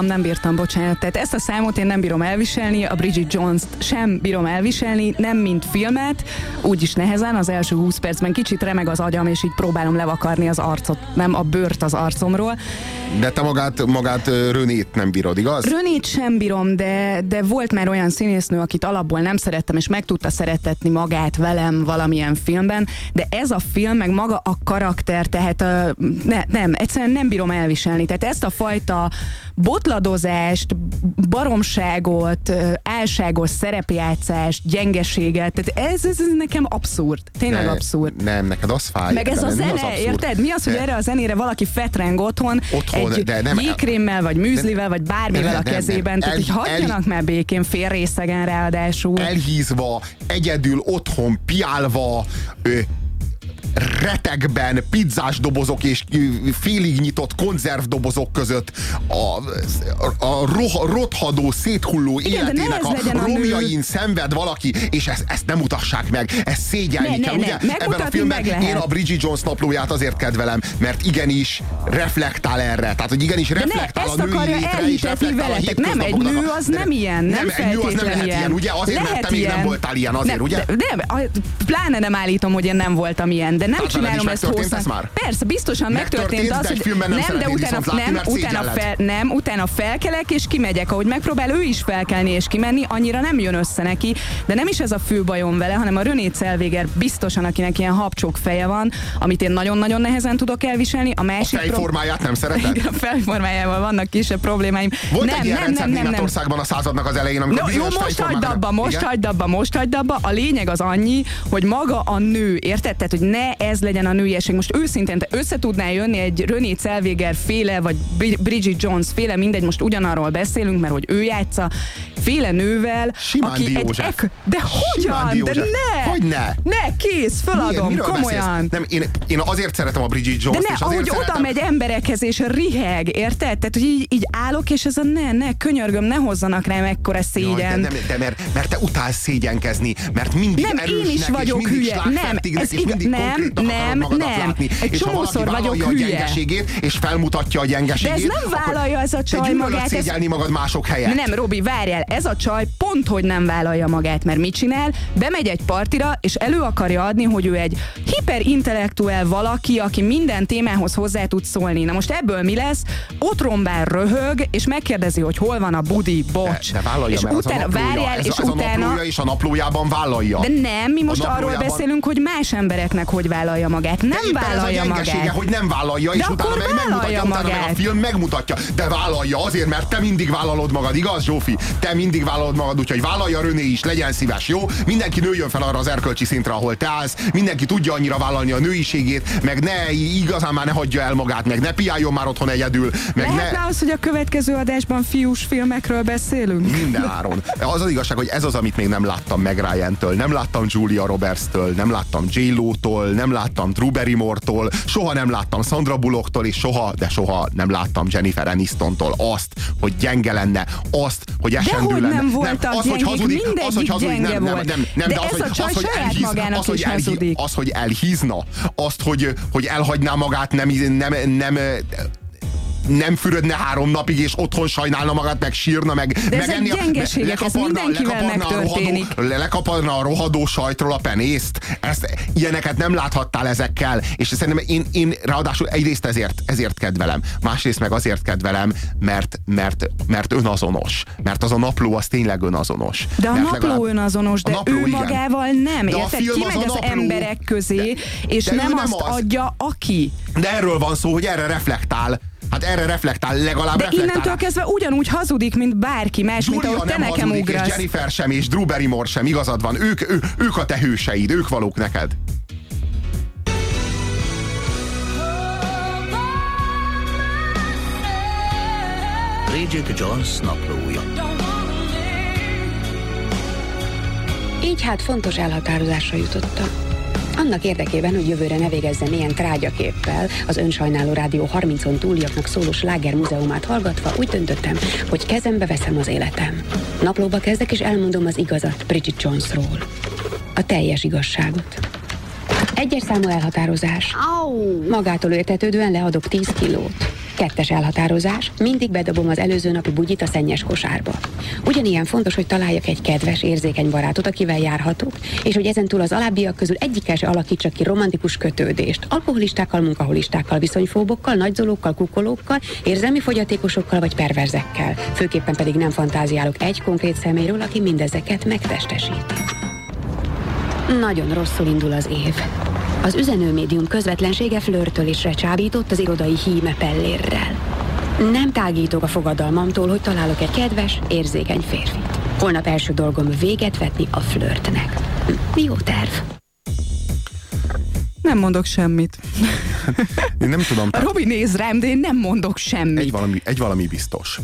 Bírtam, nem bírtam, bocsánat. Tehát ezt a számot én nem bírom elviselni, a Bridget Jones-t sem bírom elviselni, nem mint filmet, úgyis nehezen, az első 20 percben kicsit remeg az agyam, és így próbálom levakarni az arcot, nem a bőrt az arcomról. De te magát, magát Rönét nem bírod, igaz? Rönét sem bírom, de, de volt már olyan színésznő, akit alapból nem szerettem, és meg tudta szeretetni magát velem valamilyen filmben, de ez a film, meg maga a karakter, tehát ne, nem, egyszerűen nem bírom elviselni. Tehát ezt a fajta botladozást, baromságot, álságos szerepjátszást, gyengeséget, tehát ez, ez, ez nekem abszurd. Tényleg Ne- abszurd. Nem, neked az fáj. Meg ez de a nem, az zene, abszurd? érted? Mi az, hogy De- erre a zenére valaki fetreng otthon, Otthon, egy de nem- jégkrémmel, vagy műzlivel, vagy bármivel Nem, a nem, nem. kezében, tehát El- így hagyjanak már békén félrészegen ráadásul. elhízva, egyedül otthon piálva, ö, retekben, pizzás dobozok és félig nyitott konzervdobozok között a, a roh, rothadó, széthulló Igen, ne életének a legyen a romjain szenved valaki, és ezt, ezt nem mutassák meg, ezt szégyelni Ne, ne, kell. ne, Ugye ebben a filmben én a Bridget Jones naplóját azért kedvelem, mert igenis reflektál erre. Tehát, hogy igenis ne, reflektál ezt a női létre, és reflektál a. Nem, egy nő az nem ilyen, nem, nem, egy nő az nem lehet ilyen, ugye? Azért, mert lehet te még nem ilyen. voltál ilyen, azért, nem, ugye? De, nem, pláne nem állítom, hogy én nem voltam ilyen, de nem veled csinálom ezt hosszan. ez már? Persze, biztosan Megtörtént, megtörtént az, hogy nem nem, de utána, látni, nem, utána, fel, nem, utána felkelek és kimegyek, ahogy megpróbál ő is felkelni és kimenni, annyira nem jön össze neki, de nem is ez a fő bajom vele, hanem a René Zellweger biztosan, akinek ilyen habcsók feje van, amit én nagyon-nagyon nehezen tudok elviselni. A A másik pro- fejformáját nem szereted? igen, a fejformájával vannak kisebb problémáim. Volt nem, egy ilyen nem, nem, nem, nem. A századnak az elején, amikor No, jó, most hagyd abba, most hagyd abba, most hagyd abba. A lényeg az annyi, hogy maga a nő, érted? Tehát, hogy ne ez legyen a nőiesség. Most őszintén, te össze tudnál jönni egy René Zellweger féle, vagy Bri- Bridget Jones féle, mindegy, most ugyanarról beszélünk, mert hogy ő játsza, féle nővel, Simándi aki egy ek... De hogyan? De ne! Hogy ne? Ne, kész, Miért? feladom, Miről komolyan. beszélsz? Nem, én, én azért szeretem a Bridget De Jones-t, ne, és azért ahogy szeretem... oda megy emberekhez és riheg, érted? Tehát, hogy így, így állok, és ez a ne, ne, könyörgöm, ne hozzanak rám ekkora Jaj, szégyen. de, de, de mert, mert te utálsz szégyenkezni, mert mindig Nem, erősnek, én is vagyok és mindig hülye. Nem, ez ig- mindig nem, nem, nem. látni. Egy és csomószor vagyok hülye. a gyengeségét, és felmutatja a De gyengeségét, ez nem vállalja ez a csaj magát. ez- szégyelni magad mások helyett. Nem, Robi, várjál, ez a csaj pont, hogy nem vállalja magát, mert mit csinál? Bemegy egy partira, és elő akarja adni, hogy ő egy hiperintellektuel valaki, aki minden témához hozzá tud szólni. Na most ebből mi lesz? Ott rombál röhög, és megkérdezi, hogy hol van a budi, bocs. De, de vállalja, és mert utána, az a várjál, ez, és ez a utána... naplója, és a naplójában vállalja. De nem, mi most A arról beszélünk, hogy más embereknek hogy vállalja magát. Nem Éppen vállalja ez a magát. hogy nem vállalja, De és utána meg megmutatja, vállalja utána meg a magát. film megmutatja. De vállalja azért, mert te mindig vállalod magad, igaz, Zsófi? Te mindig vállalod magad, úgyhogy vállalja René is, legyen szíves, jó? Mindenki nőjön fel arra az erkölcsi szintre, ahol te állsz, mindenki tudja annyira vállalni a nőiségét, meg ne igazán már ne hagyja el magát, meg ne piáljon már otthon egyedül, meg Lehetne ne... az, hogy a következő adásban fiús filmekről beszélünk? Minden áron. Az az igazság, hogy ez az, amit még nem láttam meg Ryan-től, nem láttam Julia Roberts-től, nem láttam j tól nem láttam Drew Barrymore-tól, soha nem láttam Sandra Bullock-tól, és soha, de soha nem láttam Jennifer Aniston-tól azt, hogy gyenge lenne, azt, hogy esendő lenne. nem voltak az, hogy hazudik, az, hogy hazudik, nem, nem, volt. nem, nem, De az, ez hogy, az, hogy elhíz, magának az, hogy is elhí, hazudik. az, hogy elhízna, azt, hogy, hogy elhagyná magát, nem, nem, nem nem fürödne három napig, és otthon sajnálna magát, meg sírna, meg De ez meg egy gyengeségek, ez mindenkivel megtörténik. A rohadó, lekaparna a rohadó sajtról a penészt. Ezt, ilyeneket nem láthattál ezekkel. És szerintem én, én ráadásul egyrészt ezért, ezért kedvelem, másrészt meg azért kedvelem, mert, mert, mert önazonos. Mert az a napló az tényleg önazonos. De a mert napló legalább- önazonos, de napló, ő igen. magával nem, De érted? Kimegy az az, napló. emberek közé, és de nem nem azt az. adja, aki. De erről van szó, hogy erre reflektál. Hát erre reflektál, legalább De reflektál. innentől kezdve ugyanúgy hazudik, mint bárki más, mint Julia ahogy te nem nekem hazudik, és ugrasz. Jennifer sem, és Drew Barrymore sem, igazad van. Ők, ő, ők a te hőseid, ők valók neked. Bridget Jones naplója. Így hát fontos elhatározásra jutottam. Annak érdekében, hogy jövőre ne végezzem ilyen trágyaképpel, az önsajnáló rádió 30-on túliaknak szóló sláger múzeumát hallgatva, úgy döntöttem, hogy kezembe veszem az életem. Naplóba kezdek és elmondom az igazat Bridget Jonesról. A teljes igazságot. Egyes számú elhatározás. Magától értetődően leadok 10 kilót. Kettes elhatározás, mindig bedobom az előző napi bugyit a szennyes kosárba. Ugyanilyen fontos, hogy találjak egy kedves, érzékeny barátot, akivel járhatok, és hogy ezentúl az alábbiak közül egyikkel se alakítsak ki romantikus kötődést. Alkoholistákkal, munkaholistákkal, viszonyfóbokkal, nagyzolókkal, kukolókkal, érzelmi fogyatékosokkal vagy perverzekkel. Főképpen pedig nem fantáziálok egy konkrét személyről, aki mindezeket megtestesíti. Nagyon rosszul indul az év. Az üzenőmédium közvetlensége flörtölésre csábított az irodai híme pellérrel. Nem tágítok a fogadalmamtól, hogy találok egy kedves, érzékeny férfit. Holnap első dolgom véget vetni a flörtnek. Hm, Jó terv. Nem mondok semmit. Én nem tudom. A Robi néz rám, de én nem mondok semmit. Egy valami, egy valami biztos,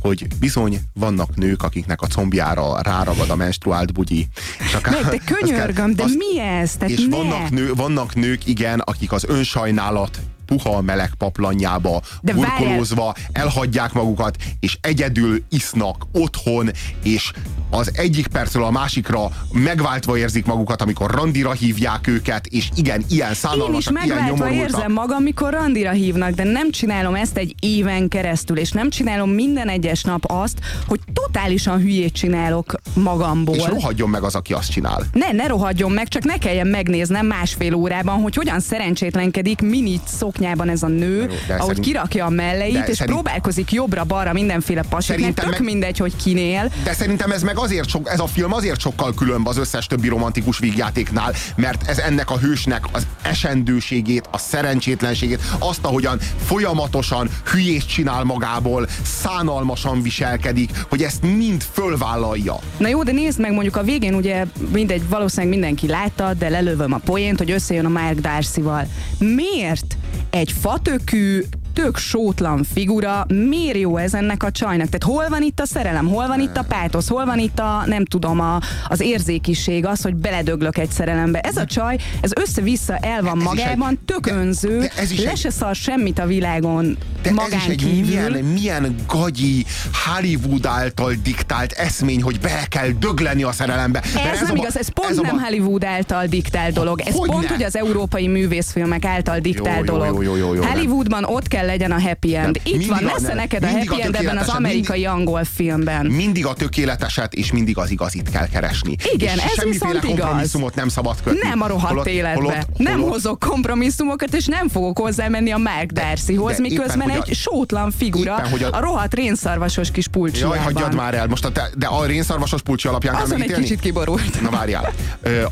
hogy bizony vannak nők, akiknek a combjára ráragad a menstruált bugyi. És akár, Meg, de azt kell- könyörgöm, de azt- mi ez? Tehát és ne. vannak, nő, vannak nők, igen, akik az önsajnálat puha meleg paplanjába De burkolózva elhagyják magukat, és egyedül isznak otthon, és az egyik percről a másikra megváltva érzik magukat, amikor randira hívják őket, és igen, ilyen Én is szánalmasak, ilyen nyomorultak. érzem magam, mikor randira hívnak, de nem csinálom ezt egy éven keresztül, és nem csinálom minden egyes nap azt, hogy totálisan hülyét csinálok magamból. És rohadjon meg az, aki azt csinál. Ne, ne rohadjon meg, csak ne kelljen megnéznem másfél órában, hogy hogyan szerencsétlenkedik minit szoknyában ez a nő, de ahogy szerint- kirakja a melleit, de és szerint- próbálkozik jobbra-balra mindenféle pasiknek, tök meg- mindegy, hogy kinél. De szerintem ez meg azért sok, ez a film azért sokkal különb az összes többi romantikus vígjátéknál, mert ez ennek a hősnek az esendőségét, a szerencsétlenségét, azt, ahogyan folyamatosan hülyést csinál magából, szánalmasan viselkedik, hogy ezt mind fölvállalja. Na jó, de nézd meg, mondjuk a végén ugye mindegy, valószínűleg mindenki látta, de lelövöm a poént, hogy összejön a Mark Darcy-val. Miért egy fatökű, tök sótlan figura, miért jó ez ennek a csajnak? Tehát hol van itt a szerelem, hol van itt a pátosz, hol van itt a, nem tudom, a, az érzékiség, az, hogy beledöglök egy szerelembe. Ez a csaj, ez össze-vissza el van magában, tök önző, de ez is le egy- se szar semmit a világon De ez magán is egy kívül. milyen, milyen gagyi, Hollywood által diktált eszmény, hogy be kell dögleni a szerelembe. Ez, a nem ma- igaz, ez pont a nem ma- Hollywood által diktált dolog. Ez Hogyne? pont, hogy az európai művészfilmek által diktált Jó, jó, dolog. jó, jó, jó, nem. Hollywoodban ott kell legyen a happy end. Nem, Itt mindig van, a- messze nem, neked a mindig happy a end ebben az amerikai angol filmben. Mindig a tökéleteset és mindig az igazit kell keresni. Igen, és ez viszont igaz. kompromisszumot nem szabad kötni. Nem a rohadt Holott- életbe. holott- nem holott- hozok kompromisszumokat, és nem fogok hozzámenni a Mark Darcyhoz, miközben éppen, egy sótlan figura éppen, hogy a- a, rohadt rénszarvasos kis pulcsiában. Jaj, hagyjad már el. Most a te, de a rénszarvasos pulcsi alapján kell Azon egy megítélni? kicsit kiborult. Na várjál.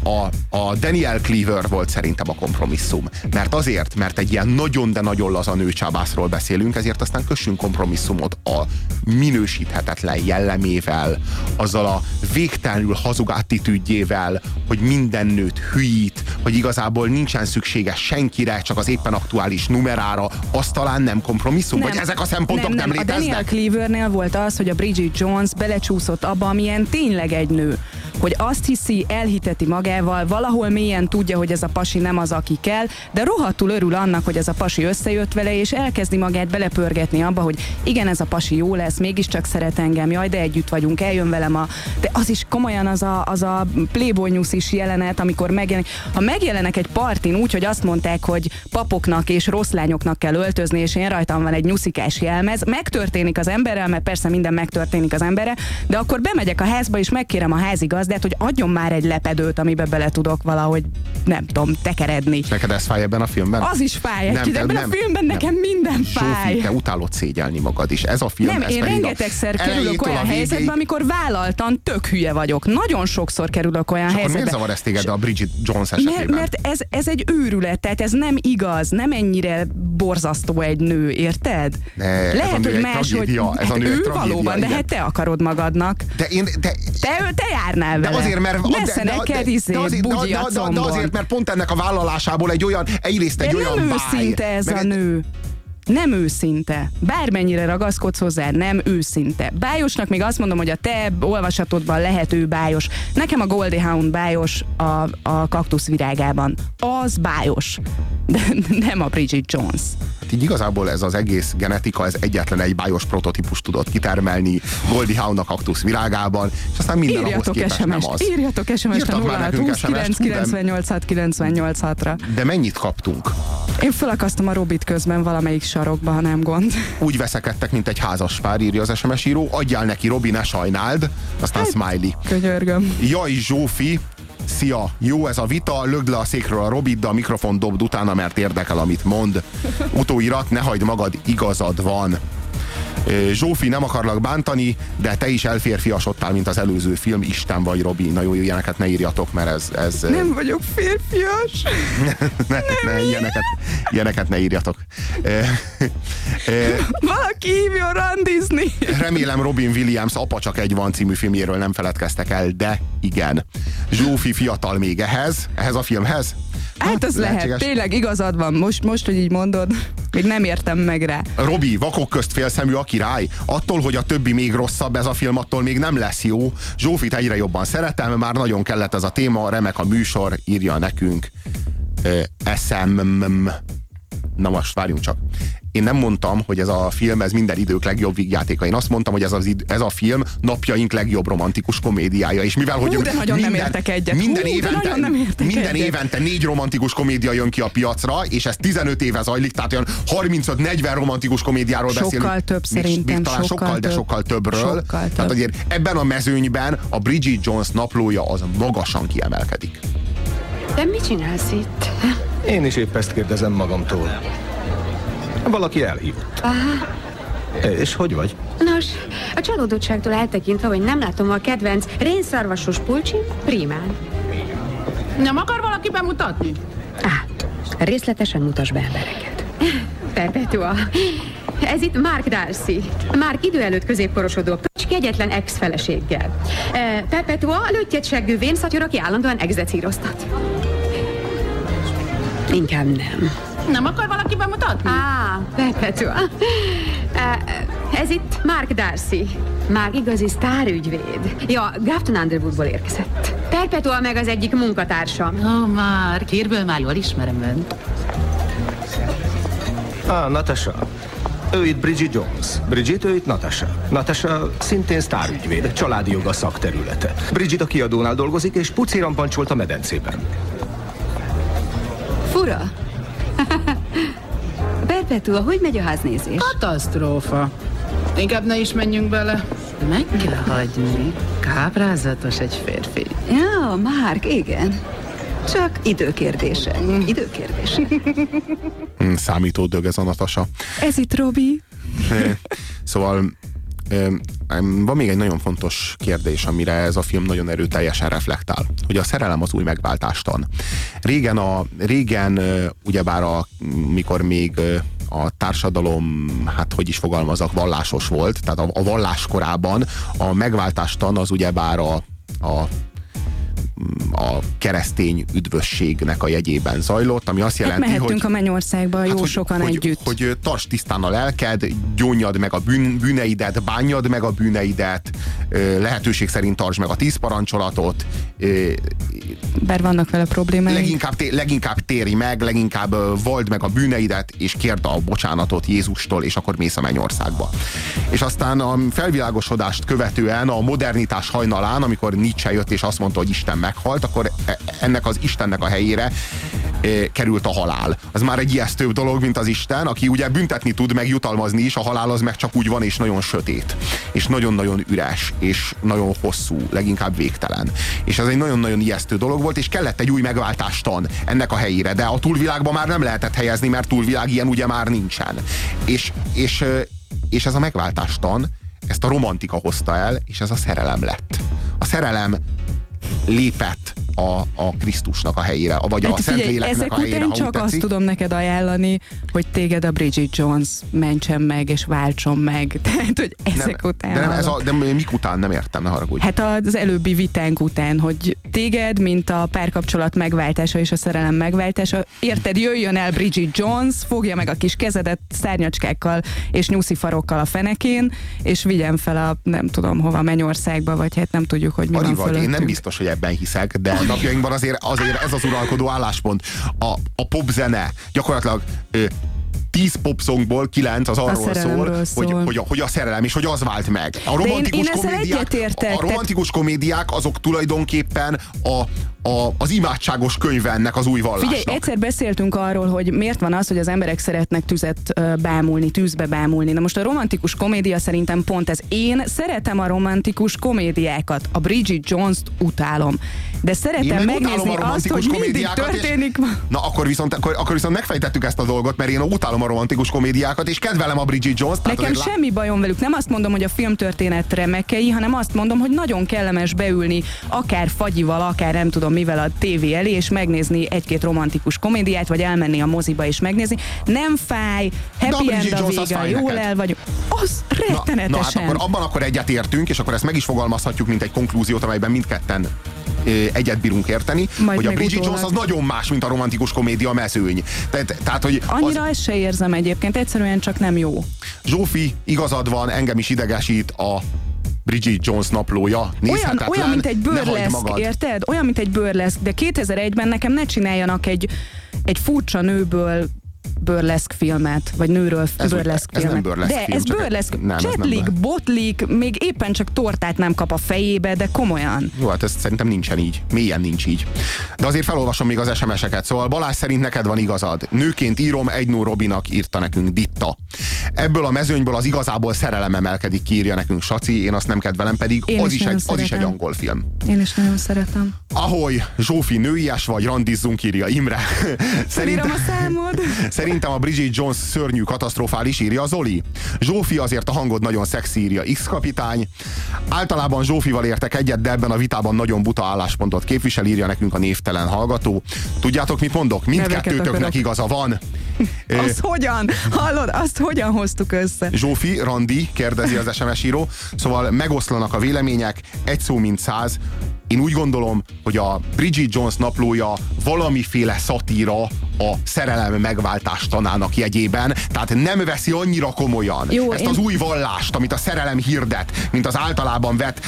A, a Daniel Cleaver volt szerintem a kompromisszum. Mert azért, mert egy ilyen nagyon, de nagyon laza nőcsábászról beszélünk, ezért aztán kössünk kompromisszumot a minősíthetetlen jellemével, azzal a végtelenül hazug attitűdjével, hogy minden nőt hülyít, hogy igazából nincsen szüksége senkire, csak az éppen aktuális numerára, az talán nem kompromisszum? Vagy ezek a szempontok nem, nem, A Daniel léteznek? Cleavernél volt az, hogy a Bridget Jones belecsúszott abba, amilyen tényleg egy nő. Hogy azt hiszi, elhiteti magával, valahol mélyen tudja, hogy ez a pasi nem az, aki kell, de rohadtul örül annak, hogy ez a pasi összejött vele, és elkezdi magát belepörgetni abba, hogy igen, ez a pasi jó lesz, mégiscsak szeret engem, jaj, de együtt vagyunk, eljön velem a... De az is komolyan az a, az a Playboy News is jelenet, amikor megjelenik. Ha megjelenek egy partin úgy, hogy azt mondták, hogy papoknak és rossz lányoknak kell öltözni, és én rajtam van egy nyuszikás jelmez, megtörténik az emberrel, mert persze minden megtörténik az emberre, de akkor bemegyek a házba, és megkérem a házigazdát, hogy adjon már egy lepedőt, amibe bele tudok valahogy, nem tudom, tekeredni. Neked ez fáj ebben a filmben? Az is fáj Nem, te- ebben nem, a filmben nekem minden fáj. Zsófi, te utálod szégyelni magad is. Ez a film, Nem, ez én a rengetegszer kerülök olyan a végéig- helyzetbe, amikor vállaltan tök hülye vagyok. Nagyon sokszor kerülök olyan És akkor miért helyzetbe. zavar ez téged a Bridget Jones esetében? Mert, mert ez, ez egy őrület, tehát ez nem igaz, nem ennyire borzasztó egy nő, érted? De a Lehet, nő hogy más, hogy ez a hát nő egy ő valóban, de igen. hát te akarod magadnak. De én, de, Te, te járnál de vele. azért, mert, Nesze neked izé, de, azért, de, de, a de, de, azért, mert pont ennek a vállalásából egy olyan, egyrészt egy De olyan nem őszinte ez a nő. Nem őszinte. Bármennyire ragaszkodsz hozzá, nem őszinte. Bájosnak még azt mondom, hogy a te olvasatodban lehet ő bájos. Nekem a Goldie Hound bájos a, a kaktusz virágában. Az bájos. De nem a Bridget Jones. Hát így igazából ez az egész genetika, ez egyetlen egy bájos prototípus tudott kitermelni Goldie Hawn a kaktusz virágában, és aztán minden ahhoz Írjatok képest nem az. írjatok SMS-t a Írtak már 06 nekünk 20 9 SMS-t, de- 98 6 98 6-ra. De mennyit kaptunk? Én felakasztom a Robit közben valamelyik sarokba, ha nem gond. Úgy veszekedtek, mint egy házas pár, írja az SMS író, adjál neki, Robi, ne sajnáld, aztán Hát- smiley. Könyörgöm. Jaj, Zsófi, Szia, jó ez a vita, lögd le a székről a Robit, de a mikrofon dobd utána, mert érdekel, amit mond. Utóirat, ne hagyd magad, igazad van. Zsófi, nem akarlak bántani, de te is elférfiasodtál, mint az előző film. Isten vagy, Robi. Na jó, ilyeneket ne írjatok, mert ez... ez Nem vagyok férfias. ne, ne, ilyeneket, ilyeneket ne írjatok. Ö, ö, Valaki hívjon randizni. Remélem Robin Williams Apa csak egy van című filmjéről nem feledkeztek el, de igen. Zsófi fiatal még ehhez, ehhez a filmhez. Hát az lehet, tényleg igazad van. Most, most, hogy így mondod, még nem értem meg rá. Robi, vakok közt félszemű a király. Attól, hogy a többi még rosszabb ez a film, attól még nem lesz jó. Zsófit egyre jobban szeretem, már nagyon kellett ez a téma, remek a műsor, írja nekünk. SMM. Na most várjunk csak. Én nem mondtam, hogy ez a film ez minden idők legjobb vígjátéka. Én azt mondtam, hogy ez, az id- ez a film napjaink legjobb romantikus komédiája. És mivel, hogy Hú, de nagyon nem értek egyet. Minden, Hú, de évente, nem értek minden egyet. évente négy romantikus komédia jön ki a piacra, és ez 15 éve zajlik, tehát olyan 35-40 romantikus komédiáról Sokkal beszélünk. több Még- szerintem, Még talán sokkal sokkal, de több. sokkal többről. Sokkal több. Tehát azért ebben a mezőnyben a Bridget Jones naplója az magasan kiemelkedik. De mit csinálsz itt? Én is épp ezt kérdezem magamtól. Valaki elhívott. Aha. És hogy vagy? Nos, a csalódottságtól eltekintve, hogy nem látom a kedvenc rénszarvasos pulcsi, primán. Nem akar valaki bemutatni? Részletesen mutasd be embereket. Perpetua. Ez itt Mark Darcy. Mark idő előtt középkorosodó kegyetlen ex-feleséggel. Eh, Perpetua lőttyet seggő vénszatyor, aki állandóan execíroztat. Inkább nem. Nem akar valaki bemutatni? Á, Perpetua. Ez itt Mark Darcy. Már igazi sztárügyvéd. Ja, Grafton Underwoodból érkezett. Perpetua meg az egyik munkatársam. Ó, oh, már, hírből már jól ismerem önt. Ah, Natasha. Ő itt Bridget Jones. Bridget, ő itt Natasha. Natasha szintén sztárügyvéd, családi joga szakterülete. Bridget a kiadónál dolgozik, és puci rampancsolt a medencében. Fura. Perpetua, hogy megy a háznézés? Katasztrófa. Inkább ne is menjünk bele. Meg kell hagyni. Káprázatos egy férfi. Ja, Mark, igen. Csak időkérdése. Időkérdése. Hm, Számító dög ez a Natasa. Ez itt Robi. Szóval van még egy nagyon fontos kérdés, amire ez a film nagyon erőteljesen reflektál, hogy a szerelem az új megváltástan. Régen, a, régen ugyebár a, mikor még a társadalom, hát hogy is fogalmazok, vallásos volt, tehát a, a vallás korában a megváltástan az ugyebár a, a a keresztény üdvösségnek a jegyében zajlott, ami azt Hát jelenti, mehettünk hogy a mennyországba jó hogy, sokan hogy, együtt. Hogy, hogy tarts tisztán a lelked, gyónyad meg a bűn, bűneidet, bánjad meg a bűneidet, lehetőség szerint tartsd meg a tíz parancsolatot, Bár vannak vele problémáink. leginkább, leginkább térj meg, leginkább vald meg a bűneidet, és kérd a bocsánatot Jézustól, és akkor mész a mennyországba. És aztán a felvilágosodást követően a modernitás hajnalán, amikor Nietzsche jött és azt mondta, hogy Isten meghalt, akkor e- ennek az Istennek a helyére e, került a halál. Az már egy ijesztőbb dolog, mint az Isten, aki ugye büntetni tud, meg jutalmazni is, a halál az meg csak úgy van, és nagyon sötét, és nagyon-nagyon üres, és nagyon hosszú, leginkább végtelen. És ez egy nagyon-nagyon ijesztő dolog volt, és kellett egy új megváltástan ennek a helyére, de a túlvilágban már nem lehetett helyezni, mert túlvilág ilyen ugye már nincsen. És, és, és ez a megváltástan ezt a romantika hozta el, és ez a szerelem lett. A szerelem lépett a, a Krisztusnak a helyére, vagy a Hát figyelj, Szentléleknek ezek a helyére, után ha csak azt tetszik. tudom neked ajánlani, hogy téged a Bridget Jones mentsen meg, és váltson meg. Tehát, hogy ezek nem, után. de, nem, ez a, de mik után? Nem értem, ne haragudj. Hát az előbbi vitánk után, hogy téged, mint a párkapcsolat megváltása és a szerelem megváltása, érted, jöjjön el Bridget Jones, fogja meg a kis kezedet szárnyacskákkal és nyuszifarokkal a fenekén, és vigyen fel a nem tudom hova, Mennyországba, vagy hát nem tudjuk, hogy mi Ari van vagy, én nem biztos, hogy ebben hiszek, de napjainkban azért, azért ez az uralkodó álláspont. A, a popzene gyakorlatilag ö, 10 popsongból 9 az arról szól, szerelemről Hogy, szól. hogy, a, hogy a szerelem, és hogy az vált meg. A én- romantikus, én ezzel komédiák, a romantikus komédiák azok tulajdonképpen a, a, az imádságos könyve ennek az új vallásnak. Figyelj, egyszer beszéltünk arról, hogy miért van az, hogy az emberek szeretnek tüzet bámulni, tűzbe bámulni. Na most a romantikus komédia szerintem pont ez. Én szeretem a romantikus komédiákat. A Bridget Jones-t utálom. De Én szeretem megnézni a azt, romantikus hogy mindig komédiákat, és- történik. Na akkor viszont, akkor, akkor viszont megfejtettük ezt a dolgot, mert én utálom a romantikus komédiákat, és kedvelem a Bridget tehát Nekem azért semmi bajom velük. Nem azt mondom, hogy a filmtörténet remekei, hanem azt mondom, hogy nagyon kellemes beülni akár fagyival, akár nem tudom mivel a tévé elé, és megnézni egy-két romantikus komédiát, vagy elmenni a moziba és megnézni. Nem fáj, a happy end a Jones vége, jól neked. el vagyok. Az Na, na rettenetesen. hát akkor abban akkor egyetértünk, és akkor ezt meg is fogalmazhatjuk, mint egy konklúziót, amelyben mindketten egyet bírunk érteni, Majd hogy a Bridget utólag. Jones az nagyon más, mint a romantikus komédia mezőny. Tehát, tehát hogy az, Annyira ezt se érzem egyébként, egyszerűen csak nem jó. Zsófi, igazad van, engem is idegesít a Bridget Jones naplója. Olyan, olyan, mint egy magad. érted? Olyan, mint egy burleszk, de 2001-ben nekem ne csináljanak egy, egy furcsa nőből burleszk filmet, vagy nőről Ez- burleszk ez nem filmet. burleszk de film, ez burleszk. nem, ez nem Csetlik, botlik, még éppen csak tortát nem kap a fejébe, de komolyan. Jó, hát ez szerintem nincsen így. Mélyen nincs így. De azért felolvasom még az SMS-eket. Szóval Balázs szerint neked van igazad. Nőként írom, egy nő Robinak írta nekünk Ditta. Ebből a mezőnyből az igazából szerelem emelkedik ki, írja nekünk Saci, én azt nem kedvelem, pedig Én az is is, egy, az is egy angol film. Én is nagyon szeretem. Ahogy Zsófi nőies vagy, randizzunk, írja Imre. Felírom a számod. Szerintem a Bridget Jones szörnyű, katasztrofális, írja Zoli. Zsófi azért a hangod nagyon szexi, írja X kapitány. Általában Zsófival értek egyet, de ebben a vitában nagyon buta álláspontot képvisel, írja nekünk a névtelen hallgató. Tudjátok, mit mondok? Mindkettőtöknek igaza van. Ö, Az hogyan? Hallod, azt hogyan hoztuk össze? Zsófi, Randi, kérdezi az SMS író. Szóval megoszlanak a vélemények, egy szó mint száz. Én úgy gondolom, hogy a Bridget Jones naplója valamiféle szatíra a szerelem megváltás tanának jegyében, tehát nem veszi annyira komolyan Jó, ezt én- az új vallást, amit a szerelem hirdet, mint az általában vett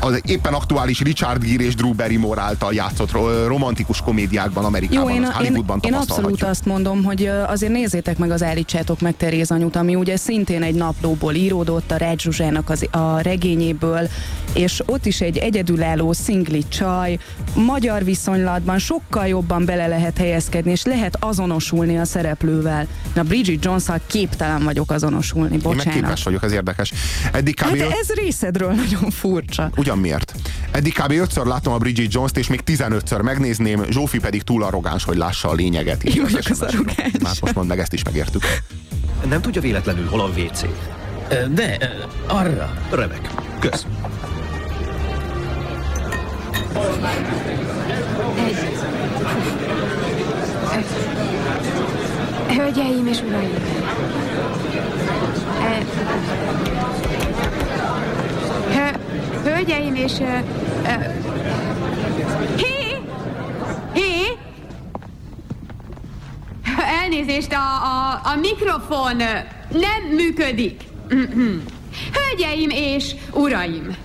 az éppen aktuális Richard Gere és Drew Barrymore által játszott ro- romantikus komédiákban Amerikában, Jó, én, az én, Hollywoodban én abszolút tapasztalhatjuk. azt mondom, hogy azért nézzétek meg az Állítsátok meg Teréz anyut, ami ugye szintén egy naplóból íródott, a Red Zsuzsának az, a regényéből, és ott is egy egyedülálló szingli csaj, magyar viszonylatban sokkal jobban bele lehet helyezkedni, és lehet azonosulni a szereplővel. Na, Bridget jones képtelen vagyok azonosulni, Én meg bocsánat. képes vagyok, ez érdekes. Eddig kb. Hát ez részedről nagyon furcsa. Ugyan miért? Eddig kb. ötször láttam a Bridget Jones-t, és még 15-ször megnézném, Zsófi pedig túl arrogáns, hogy lássa a lényeget. Én vagyok az arrogáns. Hát most mondd meg, ezt is megértük. Nem tudja véletlenül, hol a WC? De, arra. Remek. Kösz. Hölgyeim és uraim! E, hö- Hölgyeim és... ö, ö, Hé! Hé! Elnézést, a, a, a mikrofon nem működik. Hölgyeim és uraim!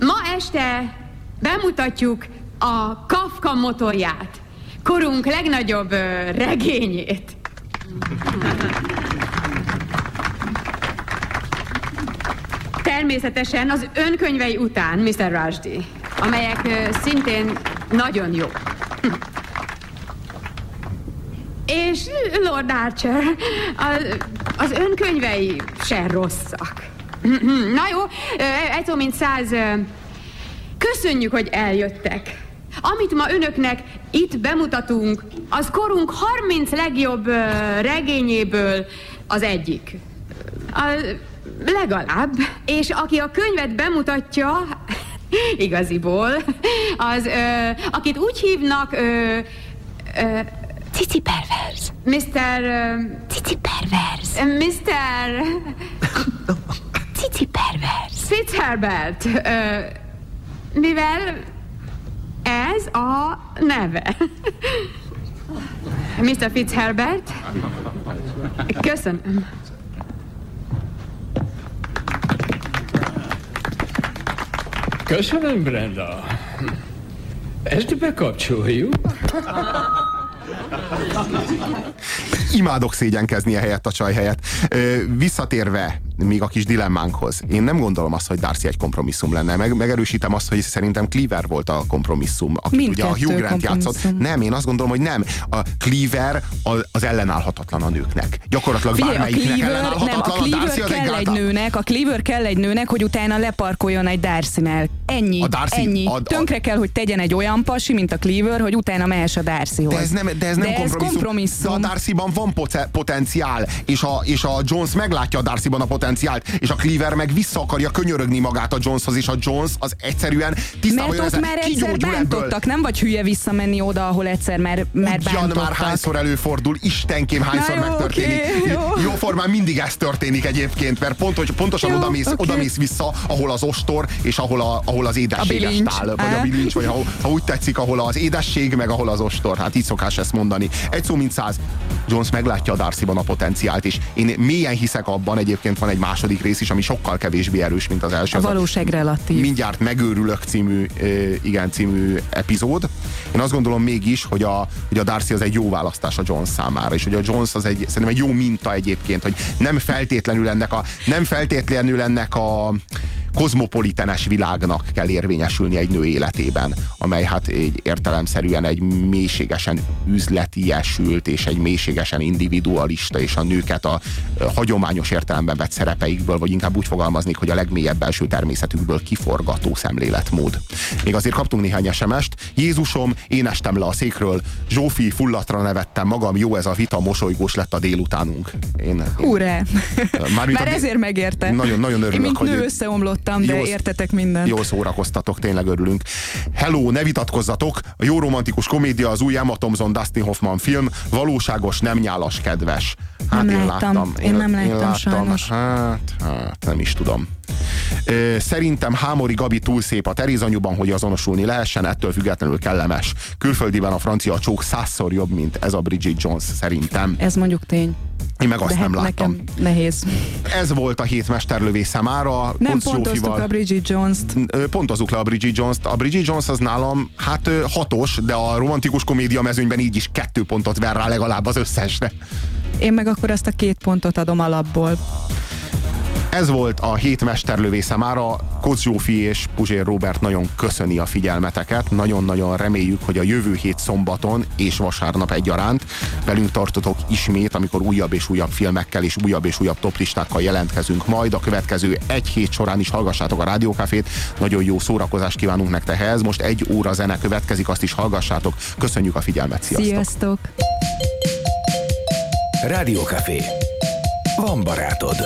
Ma este bemutatjuk a Kafka motorját, korunk legnagyobb regényét. Természetesen az önkönyvei után, Mr. Rushdie, amelyek szintén nagyon jók. És Lord Archer, az, önkönyvei se rosszak. Na jó, egy szó mint száz. Köszönjük, hogy eljöttek. Amit ma önöknek itt bemutatunk, az korunk 30 legjobb regényéből az egyik. A, legalább. És aki a könyvet bemutatja, igaziból, az, ö, akit úgy hívnak, ö, ö, Cici Pervers. Mr. Cici Pervers. Mr. Cici Pervers. Fitzherbert. Ö, mivel ez a neve. Mr. Fitzherbert. Köszönöm. Köszönöm, Brenda. Ezt bekapcsoljuk. Imádok szégyenkezni a helyett a csaj helyett. Visszatérve még a kis dilemmánkhoz. Én nem gondolom azt, hogy Darcy egy kompromisszum lenne. Meg, megerősítem azt, hogy szerintem Cleaver volt a kompromisszum, aki ugye a Hugh Grant játszott. kompromisszum. Nem, én azt gondolom, hogy nem. A Cleaver az, ellenállhatatlan a nőknek. Gyakorlatilag Figyelj, a bármelyiknek Cleaver, nem, a ellenállhatatlan. Cleaver Darcy egy kell egy nőnek, a Cleaver kell egy nőnek, hogy utána leparkoljon egy Darcy-nel. Ennyi, A Darcy- ennyi. a- a- Tönkre kell, hogy tegyen egy olyan pasi, mint a Cleaver, hogy utána mehess a Darcyhoz. De ez nem, de ez nem de ez kompromisszum. kompromisszum. De a Darcyban van potenciál, és a, és a Jones meglátja a Darcyban a potenciált, és a Cleaver meg vissza akarja könyörögni magát a Joneshoz, és a Jones az egyszerűen tisztában Mert ott már egyszer bántottak, nem vagy hülye visszamenni oda, ahol egyszer már, már Ugyan már hányszor előfordul, istenkém hányszor Na jó, megtörténik. oké, jó. Jóformán mindig ez történik egyébként, mert pont, hogy pontosan Jó, odamész, oké. odamész vissza, ahol az ostor, és ahol, a, ahol az édességes tál, vagy a bilincs, vagy ha, ha úgy tetszik, ahol az édesség, meg ahol az ostor. Hát így szokás ezt mondani. Egy szó mint száz. Jones meglátja a Darcyban a potenciált, és én mélyen hiszek abban, egyébként van egy második rész is, ami sokkal kevésbé erős, mint az első. A valóság relatív. mindjárt megőrülök című, igen, című epizód. Én azt gondolom mégis, hogy a, hogy a Darcy az egy jó választás a Jones számára, és hogy a Jones az egy, szerintem egy jó minta egyébként, hogy nem feltétlenül ennek a, nem feltétlenül ennek a kozmopolitenes világnak kell érvényesülni egy nő életében, amely hát egy értelemszerűen egy mélységesen üzletiesült és egy mélységesen individualista és a nőket a hagyományos értelemben vett szerepeikből, vagy inkább úgy fogalmaznék, hogy a legmélyebb belső természetükből kiforgató szemléletmód. Még azért kaptunk néhány SMS-t. Jézusom, én estem le a székről, Zsófi, fullatra nevettem magam, jó ez a vita, mosolygós lett a délutánunk. Én, én Hurrá! Már a- ezért megérte. Nagyon- nagyon örülök, Én mint hogy- nő összeomlottam, de Jó- értetek mindent. Jól szórakoztatok, tényleg örülünk. Hello, ne vitatkozzatok! A jó romantikus komédia az új Emma Thompson Dustin Hoffman film, valóságos, nem nyálas, kedves. Hát Nem én láttam. láttam. Én nem láttam, sajnos. Hát, hát, nem is tudom. Szerintem Hámori Gabi túl szép a terizanyuban, hogy azonosulni lehessen, ettől függetlenül kellemes. Külföldiben a francia csók százszor jobb, mint ez a Bridget Jones, szerintem. Ez mondjuk tény. Én meg azt De hát nem láttam. nekem nehéz. Ez volt a hét mesterlövésze mára. Nem pontoztuk a Bridget Jones-t. Pontozzuk le a Bridget Jones-t. A Bridget Jones az nálam hát hatos, de a romantikus komédia mezőnyben így is kettő pontot ver rá legalább az összesre. Én meg akkor azt a két pontot adom alapból. Ez volt a hét mesterlövésze mára. Koc Zsófi és Puzsér Robert nagyon köszöni a figyelmeteket. Nagyon-nagyon reméljük, hogy a jövő hét szombaton és vasárnap egyaránt velünk tartotok ismét, amikor újabb és újabb filmekkel és újabb és újabb toplistákkal jelentkezünk. Majd a következő egy hét során is hallgassátok a Rádiókafét. Nagyon jó szórakozást kívánunk nektek ehhez. Most egy óra zene következik, azt is hallgassátok. Köszönjük a figyelmet. Sziasztok! Sziasztok! Rádiókafé. Van barátod.